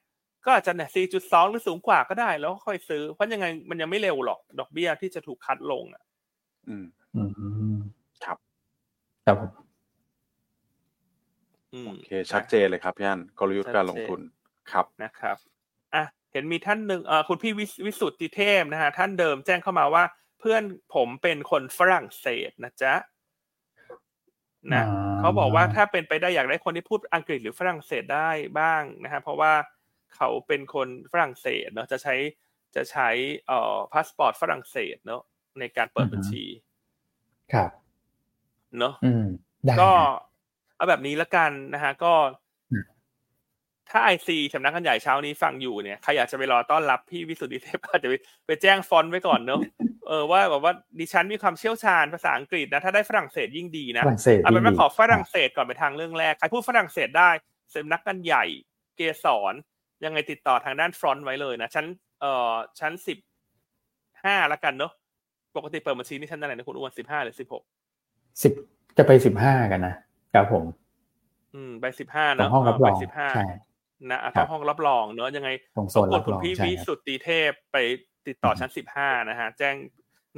S2: ก็อาจจะเนี่ย4.2 หรือสูงกว่าก็ได้ แล้วค่อยซื้อ เพราะยังไงมันยังไม่เร็วหรอก ดอกเบี้ยที่จะถูกคัดลงอะ
S3: อืม
S1: อืม
S3: ครับ
S1: ครับผม
S3: โอเค ชัดเจนเลยครับพี่อันกลยุทธ์การลงทุน ครับ
S2: นะครับ อะ เห็นมีท่านหนึ่งเอ่อคุณพี่วิสุทธิเทพนะฮะ ท่านเดิมแจ้งเข้ามาว่าเพื่อนผมเป็นคนฝรั่งเศสนะจ๊ะนะเขาบอกว่าถ้าเป็นไปได้อยากได้คนที่พูดอังกฤษหรือฝรั่งเศสได้บ้างนะฮะเพราะว่า เขาเป็นคนฝรั่งเศสเนาะจะใช้จะใช้เอ่อพาสปอร์ตฝรั่งเศสเนาะในการเปิดบัญชี
S1: ครับ
S2: เนาะก็เอาแบบนี้ละกันนะฮะก็ ถ้า IC สำนักงานใหญ่เช้านี้ฟังอยู่เนี่ยใครอยากจะไปรอต้อนรับพี่วิสุทธิเทพอาจจะไปแจ้งฟอนต์ไว้ก่อนเนอะเออว่าแบบว่าดิฉันมีความเชี่ยวชาญภาษาอังกฤษนะถ้าได้ฝรั่งเศสยิ่งดีนะเอาเป็นว่าขอฝรั่งเศสก่อนไปทางเรื่องแรกใครพูดฝรั่งเศสได้สำนักงานใหญ่เกสร ยังไงติดต่อทางด้านฟรอนต์ไว้เลยนะชั้นเอ่อชั้นสิบห้าละกันเนอะปกติเปิดบัญชีนี่ชั้นอะไรนะคุณอ้วนสิบห้าหรือสิบหก
S1: สิบจะไปสิบห้ากันนะครับผม
S2: อืมไปสิบห้าเนอะ
S1: ห้องรับรอง
S2: สิบห้านะต้องห้องรับรองเนอะยังไง
S1: ต้อง
S2: กดคุณพี่วิสุทธิเทพไปติดต่อชั้นสิบห้านะฮะแจ้ง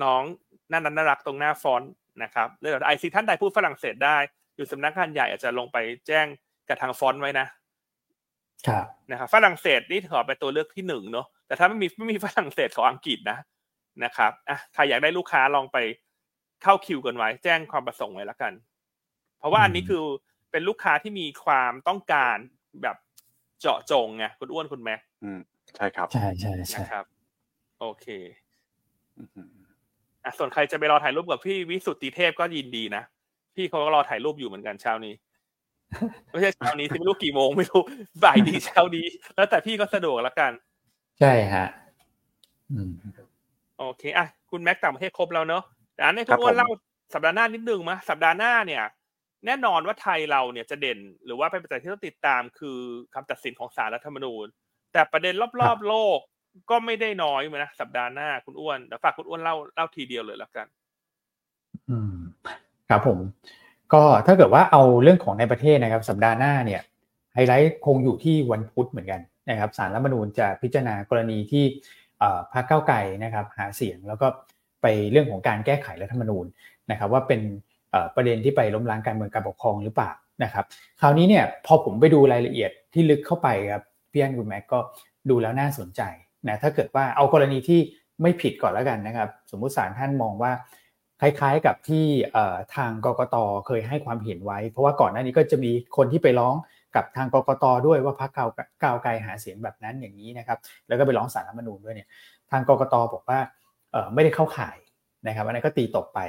S2: น้องน่าน่ารักตรงหน้าฟอนต์นะครับแล้วไอซีท่านใดพูดฝรั่งเศสได้ อยู่สำนักงานใหญ่อาจจะลงไปแจ้งกับทางฟอนต์ไว้นะ
S1: ครับ
S2: นะครับฝรั่งเศสนี่ขอเป็นตัวเลือกที่หนึ่งเนาะแต่ถ้าไม่มีไม่มีฝรั่งเศสขออังกฤษนะนะครับอะใครอยากได้ลูกค้าลองไปเข้าคิวกันไว้ แจ้งความประสงค์ไว้แล้วกัน เพราะว่าอันนี้คือเป็นลูกค้าที่มีความต้องการแบบเจาะจงไงคุณอ้วนคุณแม็ก
S3: อืมใช่ครับ
S1: ใช่ใช่ใช่
S2: ครับ โอเคอะส่วนใครจะไปรอถ่ายรูปกับพี่วิสุทธิเทพก็ยินดีนะพี่เขาก็รอถ่ายรูปอยู่เหมือนกันเช้านี้ ไม่ใช่เช้านี้ที่ไม่รู้กี่โมงไม่รู้บ่ายดีเช้านี้แล้วแต่พี่ก็สะดวกแล้วกัน
S1: ใช่ฮะ
S2: โอเคอะคุณแม็กต่างประเทศครบแล้วเนาะแต่อันนี้คุณอ้วนเล่าสัปดาห์หน้านิดนึงมะสัปดาห์หน้าเนี่ย แน่นอนว่าไทยเราเนี่ยจะเด่น หรือว่าเป็นปัจจัยที่ต้องติดตามคือคำตัดสินของศาลรัฐธรรมนูญ แต่ประเด็นรอบๆโลกก็ไม่ได้น้อยเหมือนนะสัปดาห์หน้าคุณอ้วนเดี๋ยวฝากคุณอ้วนเล่าเล่าทีเดียวเลยแล้วกัน
S1: อืม ครับผม ก็ถ้าเกิดว่าเอาเรื่องของในประเทศนะครับ สัปดาห์หน้าเนี่ยไฮไลท์คงอยู่ที่วันพุธเหมือนกันนะครับสารรัฐมนูญจะพิจารณากรณีที่พรรคเก้าไก่นะครับหาเสียงแล้วก็ไปเรื่องของการแก้ไขรัฐธรรมนูญนะครับ ว่าเป็นประเด็นที่ไปล้มล้างการเมืองการปกครองหรือเปล่านะครับ คราวนี้เนี่ยพอผมไปดูรายละเอียดที่ลึกเข้าไปครับพี่อันคุณแม็กก็ดูแล้วน่าสนใจนะถ้าเกิดว่าเอากรณีที่ไม่ผิดก่อนแล้วกันนะครับ สมมุติศาลท่านมองว่า คล้ายๆกับที่ทางกกตเคยให้ความเห็นไว้ เพราะว่าก่อนหน้านี้ก็จะมีคนที่ไปร้องกับทางกกตด้วยว่าพรรคก้าวไกลหาเสียงแบบนั้นอย่างนี้นะครับ แล้วก็ไปร้องศาลรัฐมนูญด้วยเนี่ยทางกกตบอกว่าไม่ได้เข้าข่ายนะครับอันนั้นก็ตีตกไป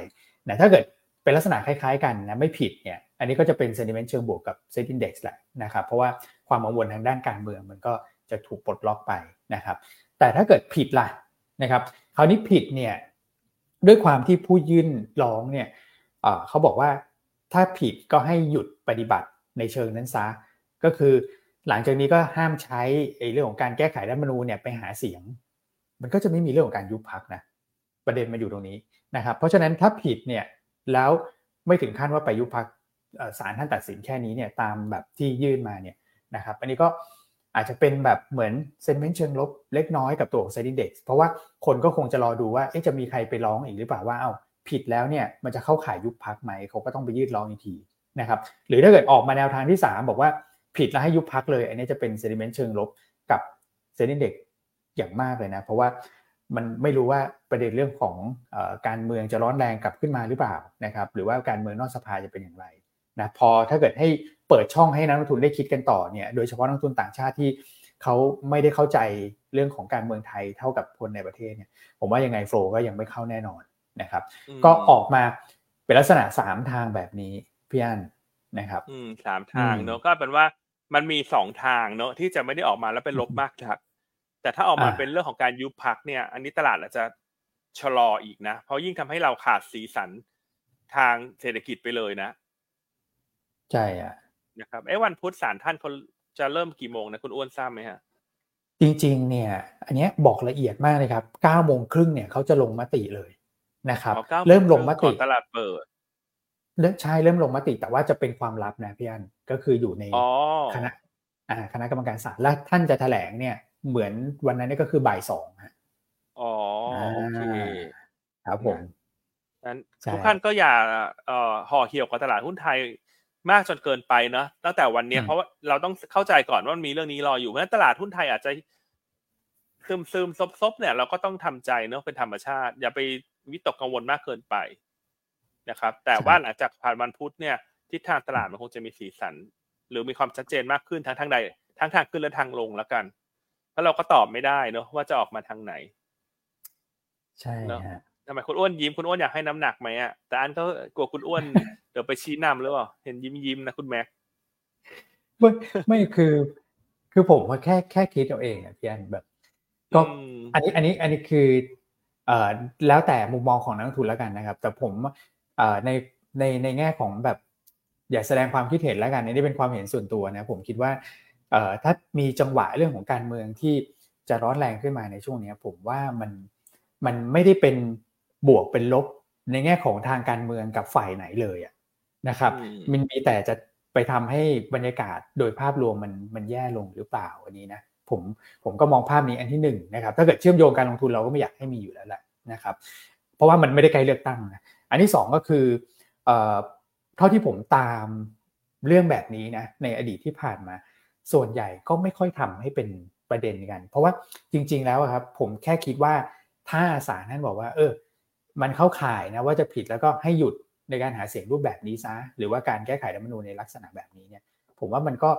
S1: นะถ้าเกิดเป็นลักษณะคล้ายๆกันนะไม่ผิดเนี่ยอันนี้ก็จะเป็นเซนิเมนต์เชิงบวกกับเซ็นดินเด็กซ์แหละนะครับเพราะว่าความกังวลทางด้านการเมืองมันก็จะถูกปลดล็อกไปนะครับแต่ถ้าเกิดผิดล่ะนะครับคราวนี้ผิดเนี่ย ด้วยความที่ผู้ยื่นร้องเนี่ยเขาบอกว่าถ้าผิดก็ให้หยุดปฏิบัติในเชิงนั้นซะก็คือหลังจากนี้ก็ห้ามใช้เรื่องของการแก้ไขรัฐมนูญเนี่ยไปหาเสียง มันก็จะไม่มีเรื่องของการยุบพักนะประเด็นมาอยู่ตรงนี้นะครับ เพราะฉะนั้นถ้าผิดเนี่ยแล้วไม่ถึงขั้นว่าไปยุบพักศาลท่านตัดสินแค่นี้เนี่ยตามแบบที่ยื่นมาเนี่ยนะครับ อันนี้ก็ อาจจะเป็นแบบเหมือนเซนเมนต์เชิงลบเล็กน้อยกับตัวของ s ซ d ิ n เด็กเพราะว่าคนก็คงจะรอดูว่าจะมีใครไปร้องอีกหรือเปล่าว่าเอาผิดแล้วเนี่ยมันจะเข้าข่ายยุบพักไหมเขาก็ต้องไปยื่นร้องอีกทีนะครับหรือถ้าเกิดออกมาแนวทางที่ 3 บอกว่าผิดแล้วให้ยุบพักเลย อันนี้จะเป็นเซนิเมนต์เชิงลบกับเซนิเด็กอย่างมากเลยนะ เพราะว่ามันไม่รู้ว่าประเด็นเรื่องของอการเมืองจะร้อนแรงกลับขึ้นมาหรือเปล่านะครับหรือว่าการเมืองนอกสภาจะเป็นอย่างไรนะพอถ้าเกิดให้ เปิดช่องให้นักลงทุนได้คิดกันต่อเนี่ยโดยเฉพาะนักลงทุนต่างชาติที่เขาไม่ได้เข้าใจเรื่องของการเมืองไทยเท่ากับคนในประเทศเนี่ยผมว่ายังไงโฟลก็ยังไม่เข้าแน่นอนนะครับ ก็ออกมาเป็นลักษณะสามทางแบบนี้พี่อันนะครับ
S2: อืมสามทางเนอะก็เป็นว่ามันมีสองทางเนอะที่จะไม่ได้ออกมาแล้วเป็นลบมากครับ แต่ถ้าออกมาเป็นเรื่องของการยุบพักเนี่ย อันนี้ตลาดอาจจะชะลออีกนะ เพราะยิ่งทำให้เราขาดสีสันทางเศรษฐกิจไปเลยนะ
S1: ใช่อะ
S2: นะครับไอ้วันพุธสารท่านเขาจะเริ่มกี่โมงนะคุณอ้วนทราบไหมฮะ
S1: จริงๆเนี่ยอันนี้บอกละเอียดมากเลยครับเก้าโมงครึ่งเนี่ยเขาจะลงมติเลยนะครับ เริ่มลงมติ
S2: ตลาดเปิด
S1: ใช่เริ่มลงมติแต่ว่าจะเป็นความลับนะพี่อันก็คืออยู่ในคณะอ่าคณะกรรมการศาลและท่านจะแถลงเนี่ยเหมือนวันนั้นนี่ก็คือบ่ายสองฮะ
S2: อ๋อโอเค
S1: ครับผม
S2: นั้นทุกท่านก็อย่าเอ่อห่อเหี่ยวกับตลาดหุ้นไทย มากจนเกินไปเนาะตั้งแต่วันนี้เพราะว่าเราต้องเข้าใจก่อนว่ามีเรื่องนี้รออยู่เพราะฉะนั้นตลาดหุ้นไทยอาจจะซึมซึมซบซบเนี่ยเราก็ต้องทำใจเนาะเป็นธรรมชาติ อย่าไปวิตกกังวลมากเกินไปนะครับ แต่ว่าหลังจากผ่านวันพุธเนี่ยทิศทางตลาดมันคงจะมีสีสัน หรือมีความชัดเจนมากขึ้นทั้งทางใดทั้งทางขึ้นและทางลงแล้วกันเพราะเราก็ตอบไม่ได้เนาะว่าจะออกมาทางไหน
S1: ใช่ฮะ
S2: ทำไมคุณอ้วนยิ้มคุณอ้วนอยากให้น้ำหนักไหมอะแต่อันก็กลัวคุณอ้วนเดี๋ยวไปชี้นำหรือเปล่าเห็นยิ้มยิ้มนะคุณแม็ก
S1: ไม่ไม่คือ คือผมแค่แค่คิดเอาเองอะพี่อันแบบ ก็อันนี้อันนี้อันนี้คือเอ่อแล้วแต่มุมมองของนักลงทุนแล้วกันนะครับ แต่ผมเอ่อในในในแง่ของแบบ อย่าแสดงความคิดเห็นแล้วกันนี่เป็นความเห็นส่วนตัวนะผมคิดว่าเอ่อถ้ามีจังหวะเรื่องของการเมืองที่จะร้อนแรงขึ้นมาในช่วงนี้ผมว่ามันมันไม่ได้เป็น บวกเป็นลบในแง่ของทางการเมืองกับฝ่ายไหนเลยนะครับ มันมีแต่จะไปทำให้บรรยากาศโดยภาพรวมมันมันแย่ลงหรือเปล่าอันนี้นะผมผมก็มองภาพนี้อันที่หนึ่งนะครับ ถ้าเกิดเชื่อมโยงการลงทุนเราก็ไม่อยากให้มีอยู่แล้วแหละนะครับ เพราะว่ามันไม่ได้ใกล้เลือกตั้งนะอันที่สองก็คือเอ่อเท่าที่ผมตามเรื่องแบบนี้นะในอดีตที่ผ่านมา ส่วนใหญ่ก็ไม่ค่อยทำให้เป็นประเด็นกัน เพราะว่าจริง ๆ แล้วครับผมแค่คิดว่าถ้าศาลท่านบอกว่า เออ มันเข้าข่ายนะว่าจะผิดแล้วก็ให้หยุดในการหาเสียงรูปแบบนี้ซะหรือว่าการแก้ไขรัฐธรรมนูญในลักษณะแบบนี้เนี่ย ผมว่ามันก็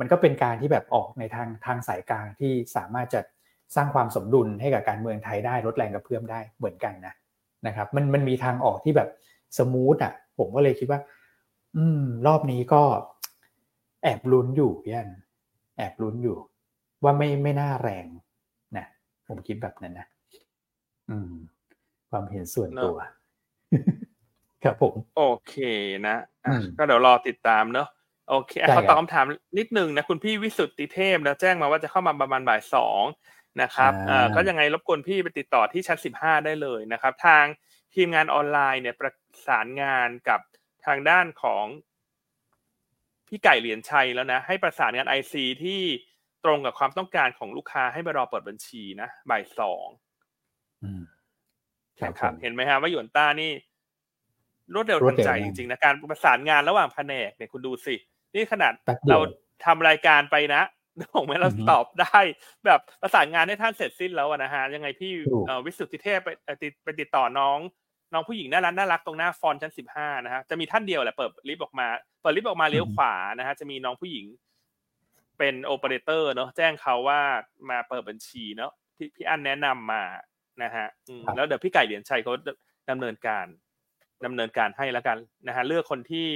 S1: มันก็เป็นการที่แบบออกในทางทางสายกลางที่สามารถจะสร้างความสมดุลให้กับการเมืองไทยได้ลดแรงกระเพื่อมได้เหมือนกันนะนะครับ มันมันมีทางออกที่แบบ smooth อะ ผมก็เลยคิดว่า อืม รอบนี้ก็ แอบลุ้นอยู่พี่อันแอบลุ้นอยู่ ว่าไม่ไม่น่าแรงนะผมคิดแบบนั้นนะอืม ความเห็นส่วนตัว ครับผม
S2: โอเคนะก็เดี๋ยวรอติดตามเนอะโอเคขอตอบคำถามนิดนึงนะ คุณพี่วิสุทธิเทพนะแจ้งมาว่าจะเข้ามาประมาณบ่ายสองนะครับอ่าก็ยังไงรบกวนพี่ไปติดต่อที่ชั้นสิบห้าได้เลยนะครับ ทางทีมงานออนไลน์เนี่ยประสานงานกับทางด้านของพี่ไก่เหรียญชัยแล้วนะ ให้ประสานงานไอซีที่ตรงกับความต้องการของลูกค้าให้ไปรอเปิดบัญชีนะบ่ายสอง ครับเห็นไหมฮะว่าหยวนต้านี่รวดเร็วทันใจจริงๆนะการประสานงานระหว่างแผนกเนี่ยคุณดูสิ นี่ขนาดเราทำรายการไปนะผมไม่เราตอบได้ แบบประสานงานให้ท่านเสร็จสิ้นแล้วนะฮะยังไงพี่วิสุทธิเทพไปติดไปติดต่อน้อง น้องผู้หญิงน่ารักน่ารักตรงหน้าฟอนชั้นสิบห้านะฮะจะมีท่านเดียวแหละเปิดลิฟต์ออกมา เปิดลิฟต์ออกมาเลี้ยวขวานะฮะจะมีน้องผู้หญิง เป็นโอเปอเรเตอร์เนาะแจ้งเขาว่ามาเปิดบัญชีเนาะที่พี่อันแนะนำมา นะฮะแล้วเดี๋ยวพี่ไก่เหรียญชัยเขาดำเนินการดำเนินการให้แล้วกันนะฮะเลือกคนที่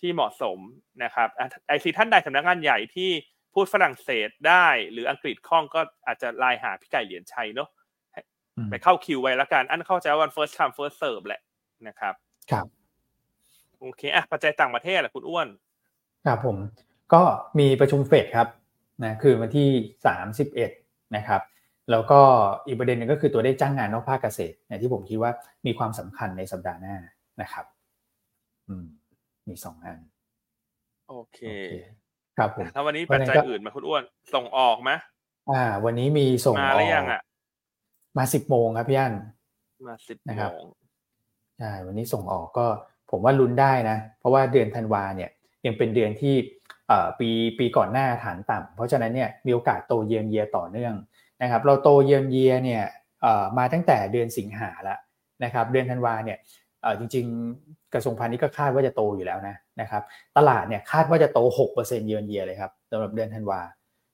S2: ที่เหมาะสมนะครับไอซีท่านใดสำนักงานใหญ่ที่พูดฝรั่งเศสได้หรืออังกฤษคล่องก็อาจจะไลน์หาพี่ไก่เหรียญชัยเนาะไปเข้าคิวไว้แล้วกันอันเข้าใจว่าวัน first come first serve แหละนะครับ
S1: ครับ
S2: โอเคอะปัจจัยต่างประเทศแหละคุณอ้วน
S1: ครับผม ก็มีประชุมเฟดครับนะคือวันที่สามสิบเอ็ดนะครับ แล้วก็อีกประเด็นหนึ่งก็คือตัวได้จ้างงานนอกภาคเกษตรเนี่ยที่ผมคิดว่ามีความสำคัญในสัปดาห์หน้านะครับ อืม มีสองอัน
S2: โอเค
S1: ครับผม
S2: แล้ววันนี้ปัจจัยอื่นมาคุณอ้วนส่งออกไหม
S1: อ่า วันนี้มีส่ง
S2: มาหรือยังอะ
S1: มาสิบโมงครับพี่อัน
S2: มาสิบ
S1: นะ
S2: ครั
S1: บใช่วันนี้ส่งออกก็ ผมว่าลุ้นได้นะ เพราะว่าเดือนธันวาเนี่ย ยังเป็นเดือนที่เอ่อปีปีก่อนหน้าฐานต่ำเพราะฉะนั้นเนี่ยมีโอกาสโตเยียมเยียต่อเนื่อง นะครับเราโตเยียมเยียเนี่ยมาตั้งแต่เดือนสิงหาแล้วนะครับเดือนธันวาเนี่ยจริงๆกระทรวงพาณิชย์ก็คาดว่าจะโตอยู่แล้วนะนะครับตลาดเนี่ยคาดว่าจะโต6%เยือนเยียเลยครับสำหรับเดือนธันวา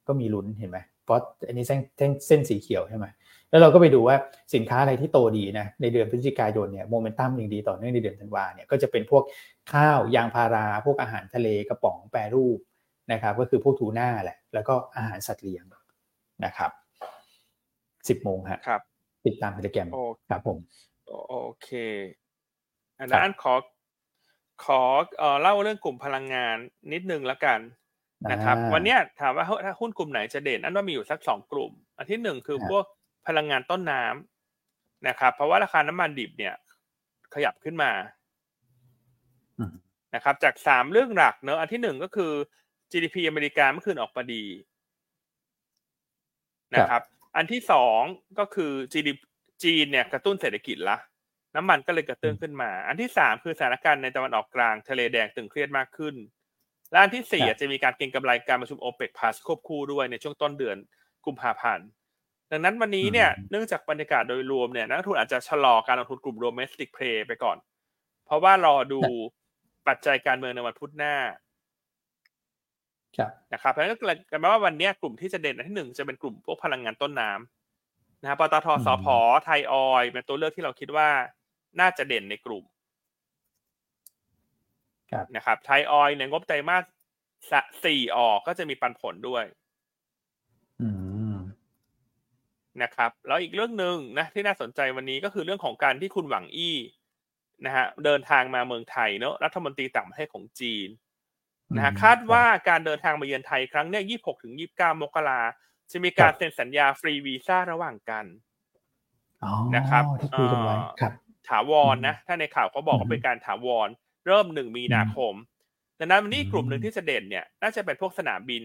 S1: ก็มีลุ้นเห็นไหมเพราะอันนี้เส้นเส้นเส้นสีเขียวใช่ไหมแล้วเราก็ไปดูว่าสินค้าอะไรที่โตดีนะในเดือนพฤศจิกายนเนี่ยโมเมนตัมยังดีต่อเนื่องในเดือนธันวาเนี่ยก็จะเป็นพวกข้าวยางพาราพวกอาหารทะเลกระป๋องแปรรูปนะครับก็คือพวกทูน่าแหละแล้วก็อาหารสัตว์เลี้ยงนะครับ สิบโมงฮะ
S2: ครับ
S1: ติดตามโปรแกรมครับผม
S2: โอเคอันนั้นขอขอเอ่อเล่าเรื่องกลุ่มพลังงานนิดนึงแล้วกันนะครับ วันนี้ถามว่าถ้าหุ้นกลุ่มไหนจะเด่นอันว่ามีอยู่สักสองกลุ่ม อันที่หนึ่งคือพวกพลังงานต้นน้ำนะครับ เพราะว่าราคาน้ำมันดิบเนี่ย ขยับขึ้นมานะครับ จากสามเรื่องหลักเนอะอันที่หนึ่งก็คือ GDP อเมริกาเมื่อคืนออกมาดีนะครับ อันที่สองก็คือ GDP จีนเนี่ยกระตุ้นเศรษฐกิจละน้ำมันก็เลยกระเตื้องขึ้นมา อันที่สามคือสถานการณ์ในตะวันออกกลางทะเลแดงตึงเครียดมากขึ้นและอันที่สี่จะมีการเก็งกำไรการประชุมโอเปกพาสควบคู่ด้วยในช่วงต้นเดือนกุมภาพันธ์ดังนั้นวันนี้เนี่ยเนื่องจากบรรยากาศโดยรวมเนี่ยนักทุนอาจจะชะลอการลงทุนกลุ่มโดเมสติกเพลย์ไปก่อน เพราะว่ารอดูปัจจัยการเมืองในวันพุธหน้า นะครับเพราะฉะนั้นก็เลยกันว่าวันนี้กลุ่มที่จะเด่นอันที่หนึ่งจะเป็นกลุ่มพวกพลังงานต้นน้ำนะครับปตทสพไทยออยเป็นตัวเลือกที่เราคิดว่าน่าจะเด่นในกลุ่มนะครับไทยออยเนี่ยงบไตรมาสสี่ออกก็จะมีปันผลด้วยนะครับ แล้วอีกเรื่องหนึ่งนะที่น่าสนใจวันนี้ก็คือเรื่องของการที่คุณหวังอี้นะฮะเดินทางมาเมืองไทยเนอะรัฐมนตรีต่างประเทศของจีน นะฮะคาดว่าการเดินทางมาเยือนไทยครั้งเนี้ยยี่หกถึงยี่บเก้ามกราจะมีการเซ็นสัญญาฟรีวีซ่าระหว่างกันนะครับ
S1: ที่คุยกันไว้ครับ
S2: ถาวรนะ ถ้าในข่าวเขาบอกว่าเป็นการถาวร เริ่มหนึ่งมีนาคมดังนั้นวันนี้กลุ่มหนึ่งที่จะเด่นเนี่ย น่าจะเป็นพวกสนามบิน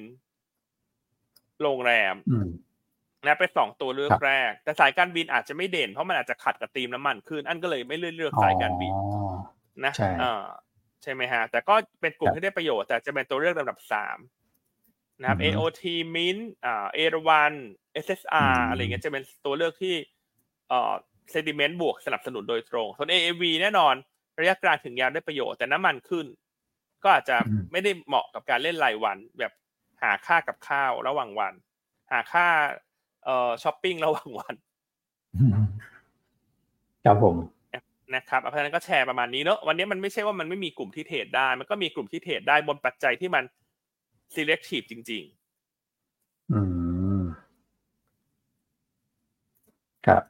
S2: โรงแรมนะเป็นสองตัวเลือกแรก แต่สายการบินอาจจะไม่เด่นเพราะมันอาจจะขัดกับตีมน้ำมันขึ้น อันก็เลยไม่เลือกสายการบินนะอ่า ใช่ไหมฮะ แต่ก็เป็นกลุ่มที่ได้ประโยชน์แต่จะเป็นตัวเลือกลำดับสามนะครับ AOT Mint อ่า a 1 SSR อะไรเงี้ยจะเป็นตัวเลือกที่เอ่อเซนติเมนต์บวกสนับสนุนโดยตรง ส่วน AAV แน่นอน ระยะกลางถึงยาวได้ประโยชน์แต่น้ำมันขึ้น ก็อาจจะไม่ได้เหมาะกับการเล่นรายวัน แบบหาค่ากับข้าวระหว่างวัน หาค่าเอ่อช้อปปิ้งระหว่างวัน
S1: ครับผม
S2: นะครับเพราะฉะนั้นก็แชร์ประมาณนี้เนอะวันนี้มันไม่ใช่ว่ามันไม่มีกลุ่มที่เทรดได้ มันก็มีกลุ่มที่เทรดได้บนปัจจัยที่มัน selective จริง
S1: ๆ อืม ครับ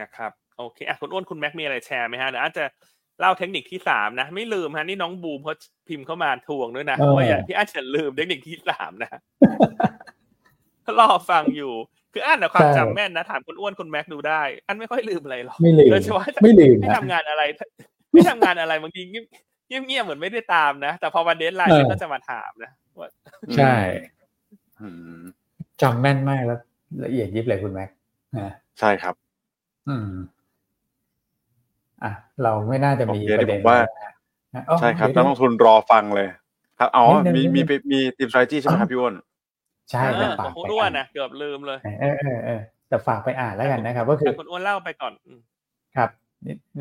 S2: นะครับโอเคอะคุณอ้วนคุณแม็กมีอะไรแชร์ไหมฮะเดี๋ยวอาจจะเล่าเทคนิคที่สามนะ ไม่ลืมฮะนี่น้องบูมเขาพิมพ์เข้ามาทวงด้วยนะว่าอย่าพี่อาจจะลืมเทคนิคที่สามนะรอฟังอยู่ คืออ่านแต่ความจำแม่นนะถามคุณอ้วนคุณแม็กดูได้ อันไม่ค่อยลืมอะไรหรอก
S1: ไม่ลืมโด
S2: ยเฉพาะ
S1: ไม่ลืม
S2: ไม่ทำงานอะไร ไม่ทำงานอะไรบางทีเงียบเงียบเหมือนไม่ได้ตามนะ แต่พอวันเดนไลน์ก็จะมาถามนะว่า
S1: ใช่จำแม่นมากแล้ว ละเอียดยิบเลยคุณแม็ก
S3: นะใช่ครับ
S1: อืมอะเราไม่น่าจะมี
S3: ประเด็นว่าใช่ครับนักลงทุนรอฟังเลย ครับอ๋อมีมีมีทีมสไตรจี้ใช่ไหมครับพี่อ้น
S1: ใช่แต่
S2: ฝากไปอ่านนะเกือบลืมเลย
S1: เออเออเออแต่ฝากไปอ่านแล้วกันนะครับ ก็คือ
S2: คุณอ้วนเล่าไปก่อน
S1: ครับ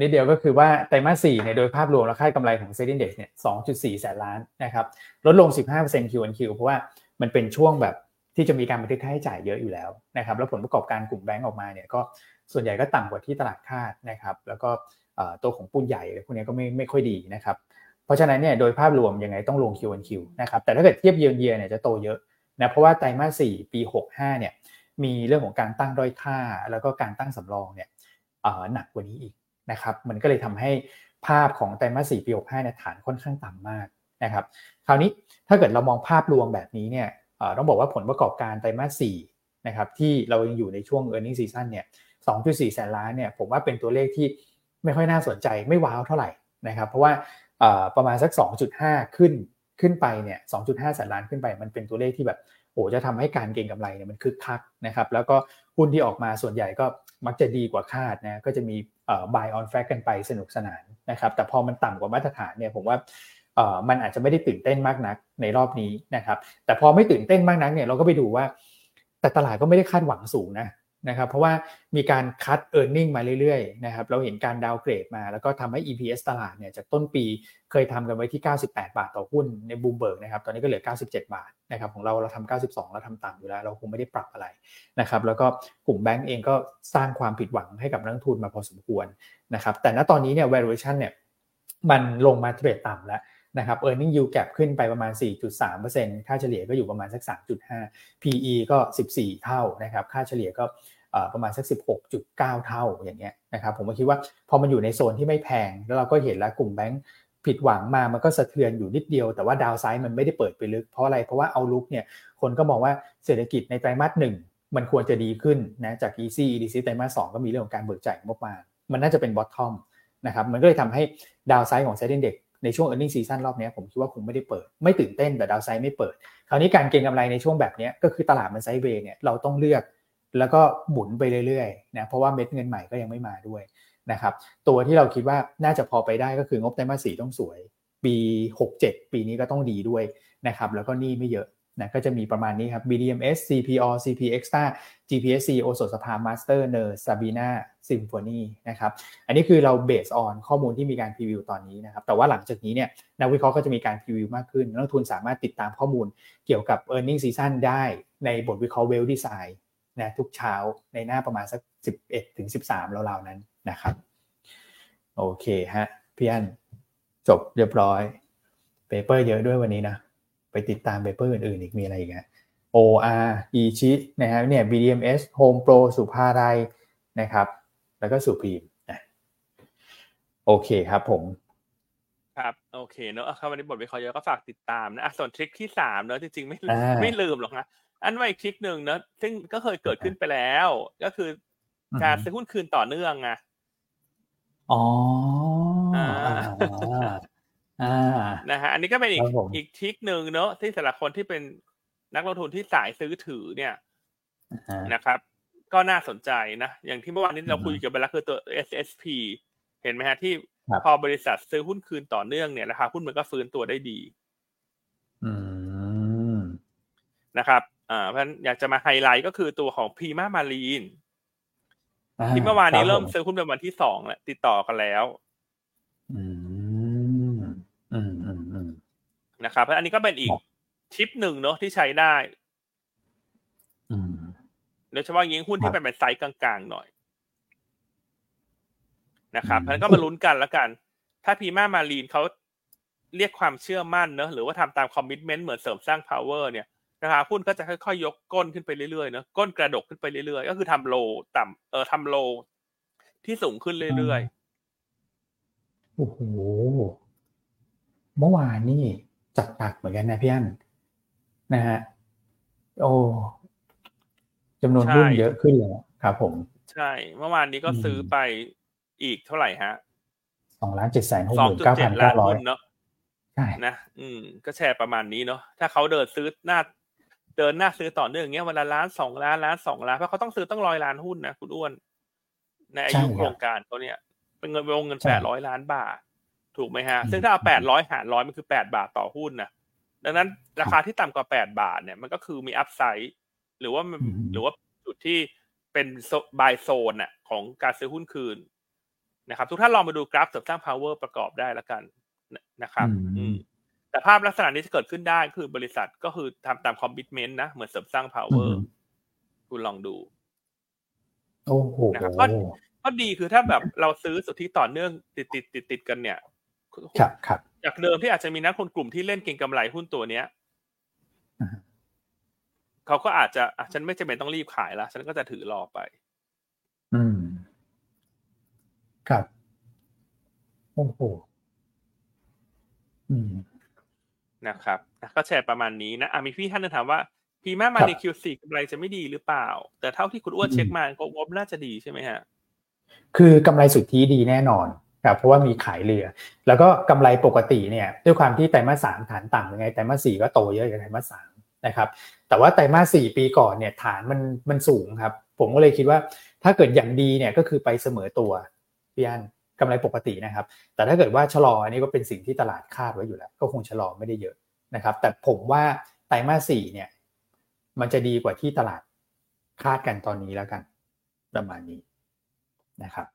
S1: นิดเดียวก็คือว่าไตรมาสสี่เนี่ยโดยภาพรวมแล้วค่ากำไรของ SET Index เนี่ยสองจุดสี่แสนล้านนะครับลดลงสิบห้าเปอร์เซ็นต์ Q on Q เพราะว่ามันเป็นช่วงแบบที่จะมีการบันทึกค่าใช้จ่ายเยอะอยู่แล้วนะครับแล้วผลประกอบการกลุ่มแบงก์ออกมาเนี่ยก็ส่วนใหญ่ก็ต่ำกว่าที่ตลาดคาดนะครับแล้วก็ตัวของหุ้นใหญ่พวกนี้ก็ไม่ไม่ค่อยดีนะครับเพราะฉะนั้นเนี่ยโดยภาพรวมยังไงต้องลง Q on Q นะครับแต่ถ้าเกิดเทียบ year year เนี่ยจะโตเยอะ นะเพราะว่าไตรมาสสี่ปี 65 เนี่ยมีเรื่องของการตั้งด้อยค่า แล้วก็การตั้งสำรองเนี่ยหนักกว่านี้อีกนะครับมันก็เลยทำให้ภาพของไตรมาสสี่ปี 65 เนี่ยฐานค่อนข้างต่ำมากนะครับคราวนี้ถ้าเกิดเรามองภาพรวมแบบนี้เนี่ยต้องบอกว่าผลประกอบการไตรมาสสี่นะครับที่เรายังอยู่ในช่วง e a r n i n g season เนี่ย 2.4 แสนล้านเนี่ยผมว่าเป็นตัวเลขที่ไม่ค่อยน่าสนใจไม่ว้าวเท่าไหร่นะครับเพราะว่าประมาณสัก 2.5 ขึ้น ขึ้นไปเนี่ย 2.5 แสนล้านขึ้นไป มันเป็นตัวเลขที่แบบโอ้จะทำให้การเก็งกำไรเนี่ยมันคึกคักนะครับ แล้วก็หุ้นที่ออกมาส่วนใหญ่ก็มักจะดีกว่าคาดนะ ก็จะมี buy on track กันไปสนุกสนานนะครับ แต่พอมันต่ำกว่ามาตรฐานเนี่ยผมว่ามันอาจจะไม่ได้ตื่นเต้นมากนักในรอบนี้นะครับ แต่พอไม่ตื่นเต้นมากนักเนี่ยเราก็ไปดูว่า แต่ตลาดก็ไม่ได้คาดหวังสูงนะ นะครับเพราะว่ามีการคัด e a r n i n g มาเรื่อยๆนะครับเราเห็นการดาวเกรดมา แล้วก็ทำให้ EPS ตลาดเนี่ยจากต้นปีเคยทำกันไว้ที่ 98 บาทต่อหุ้นในบูมเบิร์กนะครับตอนนี้ก็เหลือ 97 บาทนะครับของเราเราทำ92 เราทำต่ำอยู่แล้ว เราคงไม่ได้ปรับอะไรนะครับแล้วก็กลุ่มแบงก์เองก็สร้างความผิดหวังให้กับนักทุนมาพอสมควรนะครับแต่ณตอนนี้เนี่ย valuation เนี่ยมันลงมาเทรดต่ำแล้ว นะครับ earning yield gap ขึ้นไปประมาณ 4.3%ค่าเฉลี่ยก็อยู่ประมาณสัก 3.5 PE ก็ 14 เท่านะครับ ค่าเฉลี่ยก็ประมาณสัก 16.9 เท่าอย่างเงี้ยนะครับ ผมก็คิดว่าพอมันอยู่ในโซนที่ไม่แพง แล้วเราก็เห็นแล้วกลุ่มแบงก์ผิดหวังมา มันก็สะเทือนอยู่นิดเดียว แต่ว่า downside มันไม่ได้เปิดไปลึก เพราะอะไร เพราะว่า outlook เนี่ย คนก็มองว่าเศรษฐกิจในไตรมาสหนึ่งมันควรจะดีขึ้นนะจาก EC EDC ไตรมาสสก็มีเรื่องของการเบิกจ่ายงบมา มันน่าจะเป็น bottom นะครับ มันก็เลยทำให้ downside ของ SET Index ในช่วง e a r n i n g ็ตซีซั่นรอบนี้ผมคิดว่าคงไม่ได้เปิด ไม่ตื่นเต้นแต่ downside ไม่เปิด คราวนี้การเก็งกำไรในช่วงแบบนี้ก็คือตลาดมัน sideway เนี่ยเราต้องเลือกแล้วก็หมุนไปเรื่อยๆนะเพราะว่าเม็ดเงินใหม่ก็ยังไม่มาด้วยนะครับตัวที่เราคิดว่าน่าจะพอไปได้ก็คืองบไตรมาสสี่ต้องสวย ปี 67 ปีนี้ก็ต้องดีด้วยนะครับแล้วก็นี่ไม่เยอะ นะก็จะมีประมาณนี้ครับ BDMs CPO CP Extra GPSC โอโซสภา Master n e r Sabina Symphony นะครับ อันนี้คือเราเบสออนข้อมูลที่มีการพรีวิวตอนนี้นะครับ แต่ว่าหลังจากนี้เนี่ยนักวิเคราะห์ก็จะมีการพรีวิวมากขึ้นนักทุนสามารถติดตามข้อมูลเกี่ยวกับ e a r n i n g season ได้ในบทวิเคราะห์ Wealth Design นะทุกเช้าในหน้าประมาณสัก 11ถึง13ราวๆนั้นนะครับ โอเคฮะพี่อันจบเรียบร้อย paper เยอะด้วยวันนี้นะ ไปติดตาม paper อื่นๆอีกมีอะไรอีกอะ OR อิชินะฮะเนี่ย BDMS Home Pro ศุภาลัยนะครับ แล้วก็สุพีมนะโอเคครับผม
S2: ครับ โอเคเนอะครับวันนี้บทวิเคราะห์เยอะก็ฝากติดตามนะส่วนทริคที่สามเนอะจริงๆ ไม่ไม่ลืมหรอกนะอันว่าอีกทริคหนึ่งเนอะซึ่งก็เคยเกิดขึ้นไปแล้ว ก็คือการซื้อหุ้นคืนต่อเนื่องไง
S1: อ๋อ
S2: อ่า นะฮะอันนี้ก็เป็นอีกอีกทริคหนึ่งเนอะที่สำหรับคนที่เป็นนักลงทุนที่สายซื้อถือเนี่ยนะครับ ก็น่าสนใจนะ อย่างที่เมื่อวานนี้เราคุยกันไปแล้วคือตัว SSP เห็นไหมฮะที่พอบริษัทซื้อหุ้นคืนต่อเนื่องเนี่ยราคาหุ้นมันก็ฟื้นตัวได้ดี
S1: อืม
S2: นะครับอ่าเพราะฉะนั้นอยากจะมาไฮไลท์ก็คือตัวของพีมามารีนที่เมื่อวานนี้เริ่มซื้อหุ้นเป็นวันที่สองแล้วติดต่อกันแล้ว
S1: อืมอืมอืมอืม
S2: นะครับเพราะอันนี้ก็เป็นอีกทิปหนึ่งเนาะที่ใช้ได้
S1: อืม
S2: โดยเฉพาะยิงหุ้นที่เป็นแบบไซส์กลางๆหน่อยนะครับเพราะนั้นก็มาลุ้นกันแล้วกัน ถ้า Prima Marine เขาเรียกความเชื่อมั่นเนอะหรือว่าทำตาม commitment เหมือนเสริมสร้าง power เนี่ยราคาหุ้นก็จะค่อยๆ ยกก้นขึ้นไปเรื่อยๆเนาะก้นกระดกขึ้นไปเรื่อยๆ ก็คือทำ low ต่ำเออทำ low ที่สูงขึ้นเรื่อย
S1: ๆ โอ้โห เมื่อวานนี่ จัดปากเหมือนกันนะพี่อันนะฮะโอ้จำนวนหุ้นเยอะขึ้นเลยครับผม
S2: ใช่ เมื่อวานนี้ก็ซื้อไปอีกเท่าไหร่ฮะ
S1: สองล้านเจ็ดแสนหกหมื่นเก้าพันเก้าร้อย
S2: เนาะใช่นะอืม ก็แชร์ประมาณนี้เนาะถ้าเขาเดินซื้อหน้า เดินหน้าซื้อต่อเนื่องอย่างเงี้ยวันละล้านสองล้านล้านสองล้านเพราะเขาต้องซื้อต้องร้อยล้านหุ้นนะคุณอ้วน ในอายุโครงการเขาเนี่ย เป็นเงินวงเงินแปดร้อยล้านบาท ถูกไหมฮะ ซึ่งถ้าเอาแปดร้อยหารร้อยมันคือแปดบาทต่อหุ้นนะดังนั้นราคาที่ต่ำกว่าแปดบาทเนี่ยมันก็คือมีอัพไซด์หรือว่าหรือว่าจุดที่เป็นบายโซนอะของการซื้อหุ้นคืนนะครับ ทุกท่านลองมาดูกราฟเสริมสร้าง power ประกอบได้แล้วกันนะครับแต่ภาพลักษณะนี้จะเกิดขึ้นได้คือบริษัทก็คือทำตามคอมมิชเมนต์นะ เหมือนเสริมสร้าง power คุณลองดู
S1: โอ้โห
S2: นะครับก็ดีคือถ้าแบบเราซื้อสุทธิต่อเนื่องติดติดติดติดกันเนี่ย
S1: ครับครับ
S2: จากเดิมที่อาจจะมีนักคนกลุ่มที่เล่นเก่งกำไรหุ้นตัวเนี้ยเขาก็อาจจะอะฉันไม่จำเป็นต้องรีบขายละฉันก็จะถือรอไป
S1: อืม ครับโอ้โหอืม
S2: นะครับก็แชร์ประมาณนี้นะอะมีพี่ท่านนึงถามว่าพีมามาในคิวสี่กำไรจะไม่ดีหรือเปล่า แต่เท่าที่คุณอ้วนเช็คมาก็งบน่าจะดีใช่ไหมฮะ
S1: คือกำไรสุทธิดีแน่นอน ครับเพราะว่ามีขายเรือ แล้วก็กำไรปกติเนี่ยด้วยความที่ไตรมาสสามฐานต่ำยังไงไตรมาสสี่ก็โตเยอะกว่าไตรมาสสามนะครับแต่ว่าไตรมาสสี่ปีก่อนเนี่ยฐานมันมันสูงครับ ผมก็เลยคิดว่าถ้าเกิดอย่างดีเนี่ยก็คือไปเสมอตัวพี่อันกำไรปกตินะครับ แต่ถ้าเกิดว่าชะลออันนี้ก็เป็นสิ่งที่ตลาดคาดไว้อยู่แล้ว ก็คงชะลอไม่ได้เยอะนะครับ แต่ผมว่าไตรมาสสี่เนี่ย มันจะดีกว่าที่ตลาดคาดกันตอนนี้แล้วกัน ประมาณนี้นะครับ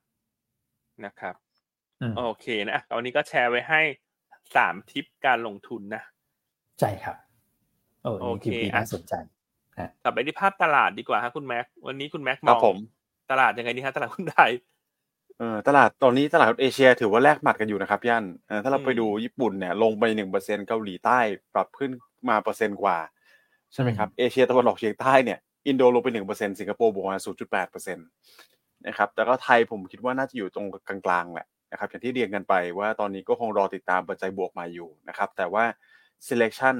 S2: นะครับ โอเคนะวันนี้ก็แชร์ไว้ให้สามทิปการลงทุนนะ
S1: ใช่ครับ โอเคน่าสนใจ
S2: กลับไปที่ภาพตลาดดีกว่าครับคุณแม็ก วันนี้คุณแม็กมองตลาดยังไงดีฮะตลาดหุ้นไทย
S3: เออตลาดตอนนี้ตลาดเอเชียถือว่าแลกหมัดกันอยู่นะครับย่านถ้าเราไปดูญี่ปุ่นเนี่ยลงไปหนึ่งเปอร์เซ็นเกาหลีใต้ปรับขึ้นมาเปอร์เซ็นต์กว่า ใช่ไหมครับเอเชียตะวันออกเฉียงใต้เนี่ยอินโดลงไปหนึ่งเปอร์เซ็นสิงคโปร์บวกมาศูนย์จุดแปดเปอร์เซ็นต์นะครับแต่ก็ไทยผมคิดว่าน่าจะอยู่ตรงกลางๆแหละ นะครับอย่างที่เรียนกันไปว่าตอนนี้ก็คงรอติดตามปัจจัยบวกมาอยู่นะครับแต่ว่า selection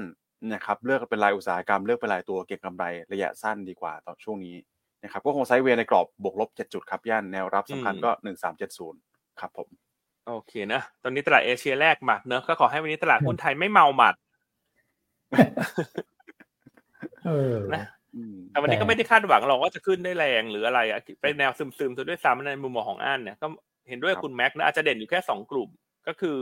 S3: นะครับเลือกเป็นรายอุตสาหกรรมเลือกเป็นรายตัวเก็งกำไรระยะสั้นดีกว่าตอนช่วงนี้นะครับก็คง sideway ในกรอบบวกลบ7จุดครับย่านแนวรับสำคัญก็ 1370 ครับผม
S2: โอเคนะตอนนี้ตลาดเอเชียแรกหมัดเนอะก็ขอให้วันนี้ตลาดหุ้นไทยไม่เมาหมัดนะแต่วันนี้ก็ไม่ได้คาดหวังหรอกว่าจะขึ้นได้แรงหรืออะไรอะเป็นแนวซึมๆซะด้วยซ้ำในมุมมองของอันเนี่ยก็ เห็นด้วยคุณแม็กนะอาจจะเด่นอยู่แค่สองกลุ่ม ก็คือ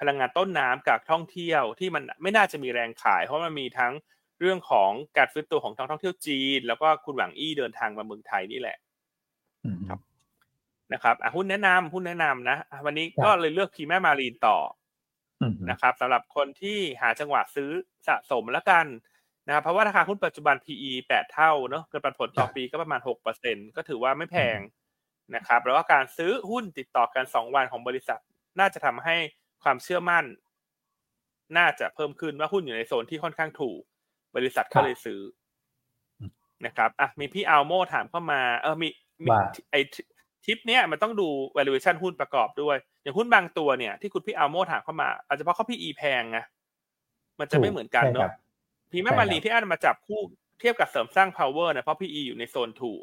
S2: พลังงานต้นน้ำกับท่องเที่ยวที่มันไม่น่าจะมีแรงขาย เพราะมันมีทั้งเรื่องของการฟื้นตัวของทางท่องเที่ยวจีน แล้วก็คุณหวังอี้เดินทางมาเมืองไทยนี่แหละครับนะครับอะหุ้นแนะนำหุ้นแนะนำนะวันนี้ก็เลยเลือกพีแม่มารีนต่อนะครับสำหรับคนที่หาจังหวะซื้อสะสมแล้วกันนะครับเพราะว่าราคาหุ้นปัจจุบัน PE แปดเท่าเนาะเกินปันผลต่อปีก็ประมาณหกเปอร์เซ็นก็ถือว่าไม่แพง นะครับแล้วก็การซื้อหุ้นติดต่อกันสองวันของบริษัท น่าจะทำให้ความเชื่อมั่น น่าจะเพิ่มขึ้นว่าหุ้นอยู่ในโซนที่ค่อนข้างถูก บริษัทก็เลยซื้อนะครับอะมีพี่อัลโมถามเข้ามา เออมีไอทิปเนี้ยมันต้องดู valuation หุ้นประกอบด้วย อย่างหุ้นบางตัวเนี่ยที่คุณพี่อัลโมถามเข้ามาอาจจะเพราะเขาพี่อีแพงไงมันจะไม่เหมือนกันเนาะพี่แม่มารีที่อันมาจับคู่เทียบกับเสริมสร้าง power นะเพราะพี่อีอยู่ในโซนถูก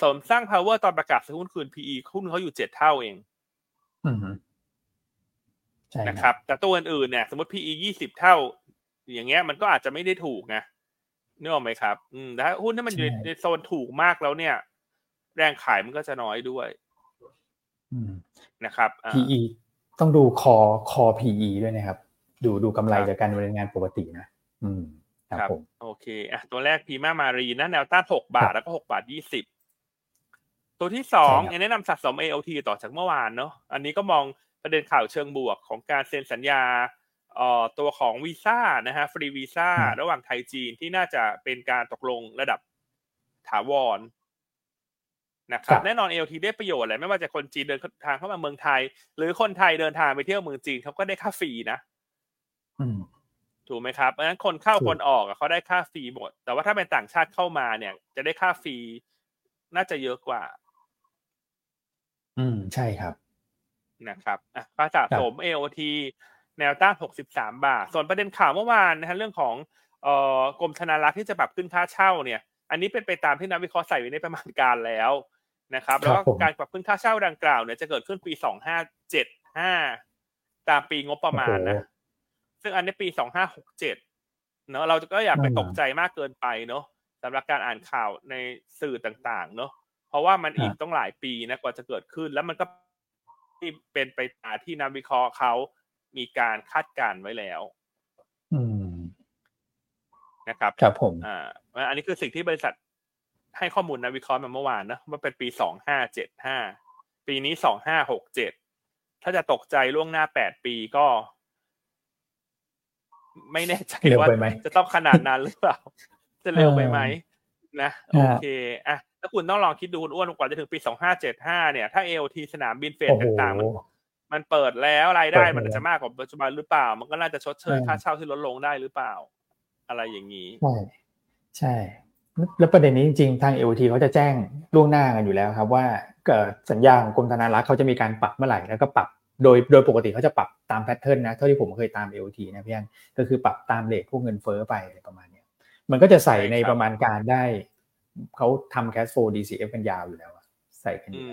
S2: สมสร้าง power ตอนประกาศซื้อหุ้นคืน PE หุ้นเขาอยู่เจ็ดเท่าเองนะครับ แต่ตัวอื่นๆเนี่ย สมมติ PE ยี่สิบเท่า อย่างเงี้ย มันก็อาจจะไม่ได้ถูกไงนึกออกไหมครับ อืมแต่หุ้นที่มันอยู่ในโซนถูกมากแล้วเนี่ย แรงขายมันก็จะน้อยด้วยนะครับ
S1: PE ต้องดูคอคอ PE ด้วยนะครับ ดูดูกำไรจากการดำเนินงานปกตินะ อืม ครับ
S2: โอเค อะ ตัวแรกพีมามารีนะแนวต้านหกบาทแล้วก็หกบาทยี่สิบ ตัวที่สองแนะนำสะสม AOT ต่อจากเมื่อวานเนาะอันนี้ก็มองประเด็นข่าวเชิงบวกของการเซ็นสัญญาเอ่อตัวของวีซ่านะฮะฟรีวีซ่าระหว่างไทยจีนที่น่าจะเป็นการตกลงระดับถาวรนะครับแน่นอน AOT ได้ประโยชน์แหละไม่ว่าจะคนจีนเดินทางเข้ามาเมืองไทย หรือคนไทยเดินทางไปเที่ยวเมืองจีนเขาก็ได้ค่าฟรีนะถูกไหมครับเพราะฉะนั้นคนเข้าคนออกเขาได้ค่าฟรีหมด แต่ว่าถ้าเป็นต่างชาติเข้ามาเนี่ย จะได้ค่าฟรีน่าจะเยอะกว่า
S1: อืม ใช่ครับ
S2: นะครับอะค่าสะสม AOT แนวต้าน 63 บาท ส่วนประเด็นข่าวเมื่อวานนะฮะเรื่องของเอ่อกรมธนารักษ์ที่จะปรับขึ้นค่าเช่าเนี่ย อันนี้เป็นไปตามที่นักวิเคราะห์ใส่ไว้ในประมาณการแล้วนะครับแล้วก็การปรับขึ้นค่าเช่าดังกล่าวเนี่ยจะเกิดขึ้นปี 2575 ตามปีงบประมาณนะ ซึ่งอันนี้ปี 2567 เนอะเราก็อยากไปตกใจมากเกินไปเนอะสำหรับการอ่านข่าวในสื่อต่าง ๆ เนอะเพ ราะว่ามันอีกต้องหลายปีนะกว่าจะเกิดขึ้น แล้วมันก็ที่เป็นไปตามที่นักวิเคราะห์เขามีการคาดการไว้แล้วนะครับ
S1: ครับผม
S2: อ่าอันนี้คือสิ่งที่บริษัทให้ข้อมูลนักวิเคราะห์มาเมื่อวานนะว่าเป็นปีสองห้าเจ็ดห้าปีนี้สองห้าหกเจ็ดถ้าจะตกใจล่วงหน้าแปดปีก็ ไม่แน่ใจว่าจะต้องขนาดนั้นหรือเปล่า จะเร็วไปไหมนะโอเคอะ ถ้าคุณต้องลองคิดดูคุณอ้วนกว่าจะถึงปีสองห้าเจ็ดห้าเนี่ยถ้าเอลทีสนามบินเฟสต่างๆมันมันเปิดแล้วรายได้มันจะมากกว่าปัจจุบันหรือเปล่า มันก็น่าจะชดเชยค่าเช่าที่ลดลงได้หรือเปล่า อะไรอย่างนี้
S1: ใช่ใช่ แล้วประเด็นนี้จริงๆ ทางเอลทีเขาจะแจ้งล่วงหน้ากันอยู่แล้วครับว่าเกิดสัญญาของกรมธนารักษ์เขาจะมีการปรับเมื่อไหร่แล้วก็ปรับโดยโดยปกติเขาจะปรับตาม pattern นะเท่าที่ผมเคยตาม LT นะพี่อันก็คือปรับตาม rate พวกเงินเฟ้อไปอะไรประมาณนี้มันก็จะใส่ในประมาณการได้ เขาทำ cash flow DCF กันยาวอยู่แล้วใส่กันอยู่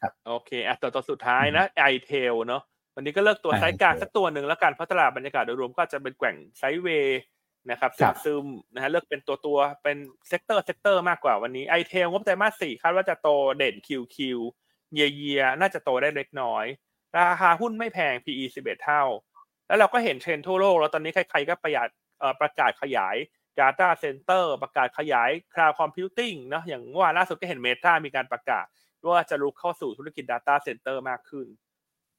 S1: ครับ
S2: โอเคอะตัวตัวสุดท้ายนะ ITEL เนาะวันนี้ก็เลือกตัวไซส์กลางสักตัวหนึ่งแล้วกันเพราะตลาดบรรยากาศโดยรวมก็จะเป็นแกว่ง sideway นะครับซึมๆนะฮะเลือกเป็นตัวตัวเป็น sector sector มากกว่าวันนี้ ITEL งบไตรมาสสี่คาดว่าจะโตเด่น QoQ YoY น่าจะโตได้เล็กน้อย ราคาหุ้นไม่แพง PE 11 เท่า แล้วเราก็เห็นเทรนด์ทั่วโลกแล้วตอนนี้ใครๆก็ประหยัดประกาศขยาย Data Center ประกาศขยาย Cloud Computing เนาะอย่างว่าล่าสุดก็เห็น Meta มีการประกาศ ว่าจะรุกเข้าสู่ธุรกิจ Data Center มากขึ้น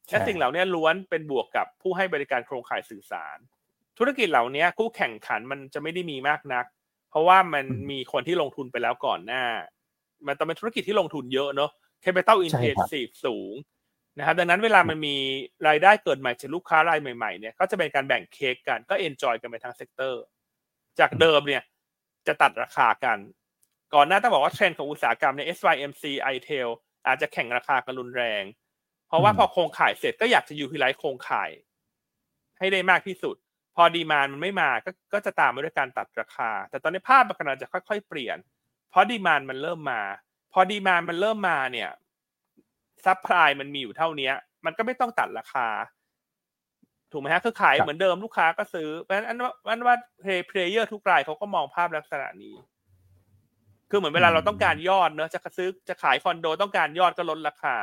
S2: และสิ่งเหล่านี้ล้วนเป็นบวกกับผู้ให้บริการโครงข่ายสื่อสาร ธุรกิจเหล่านี้คู่แข่งขันมันจะไม่ได้มีมากนัก เพราะว่ามันมีคนที่ลงทุนไปแล้วก่อนหน้า มันต้องเป็นธุรกิจที่ลงทุนเยอะเนาะ capital intensive สูงนะครับดังนั้นเวลามันมีรายได้เกิดใหม่จากลูกค้ารายใหม่ๆเนี่ยก็จะเป็นการแบ่งเค้กกันก็ enjoy กันไปทั้ง sector จากเดิมเนี่ยจะตัดราคากัน ก่อนหน้าต้องบอกว่าเทรนด์ของอุตสาหกรรมใน SYMC ITEL อาจจะแข่งราคากันรุนแรง เพราะว่าพอโครงข่ายเสร็จก็อยากจะ utilize โครงข่าย ให้ได้มากที่สุด พอ demand มันไม่มาก็ก็จะตามมาด้วยการตัดราคา แต่ตอนนี้ภาพมันกำลังจะค่อยๆเปลี่ยน เพราะ demand มันเริ่มมา พอ demand มันเริ่มมาเนี่ย supply มันมีอยู่เท่านี้มันก็ไม่ต้องตัดราคา ถูกไหมฮะคือขายเหมือนเดิมลูกค้าก็ซื้อเพราะฉะนั้นอันว่า player ทุกรายเขาก็มองภาพลักษณะนี้ คือเหมือนเวลาเราต้องการยอดเนอะจะซื้อจะขายคอนโดต้องการยอดก็ลดราคา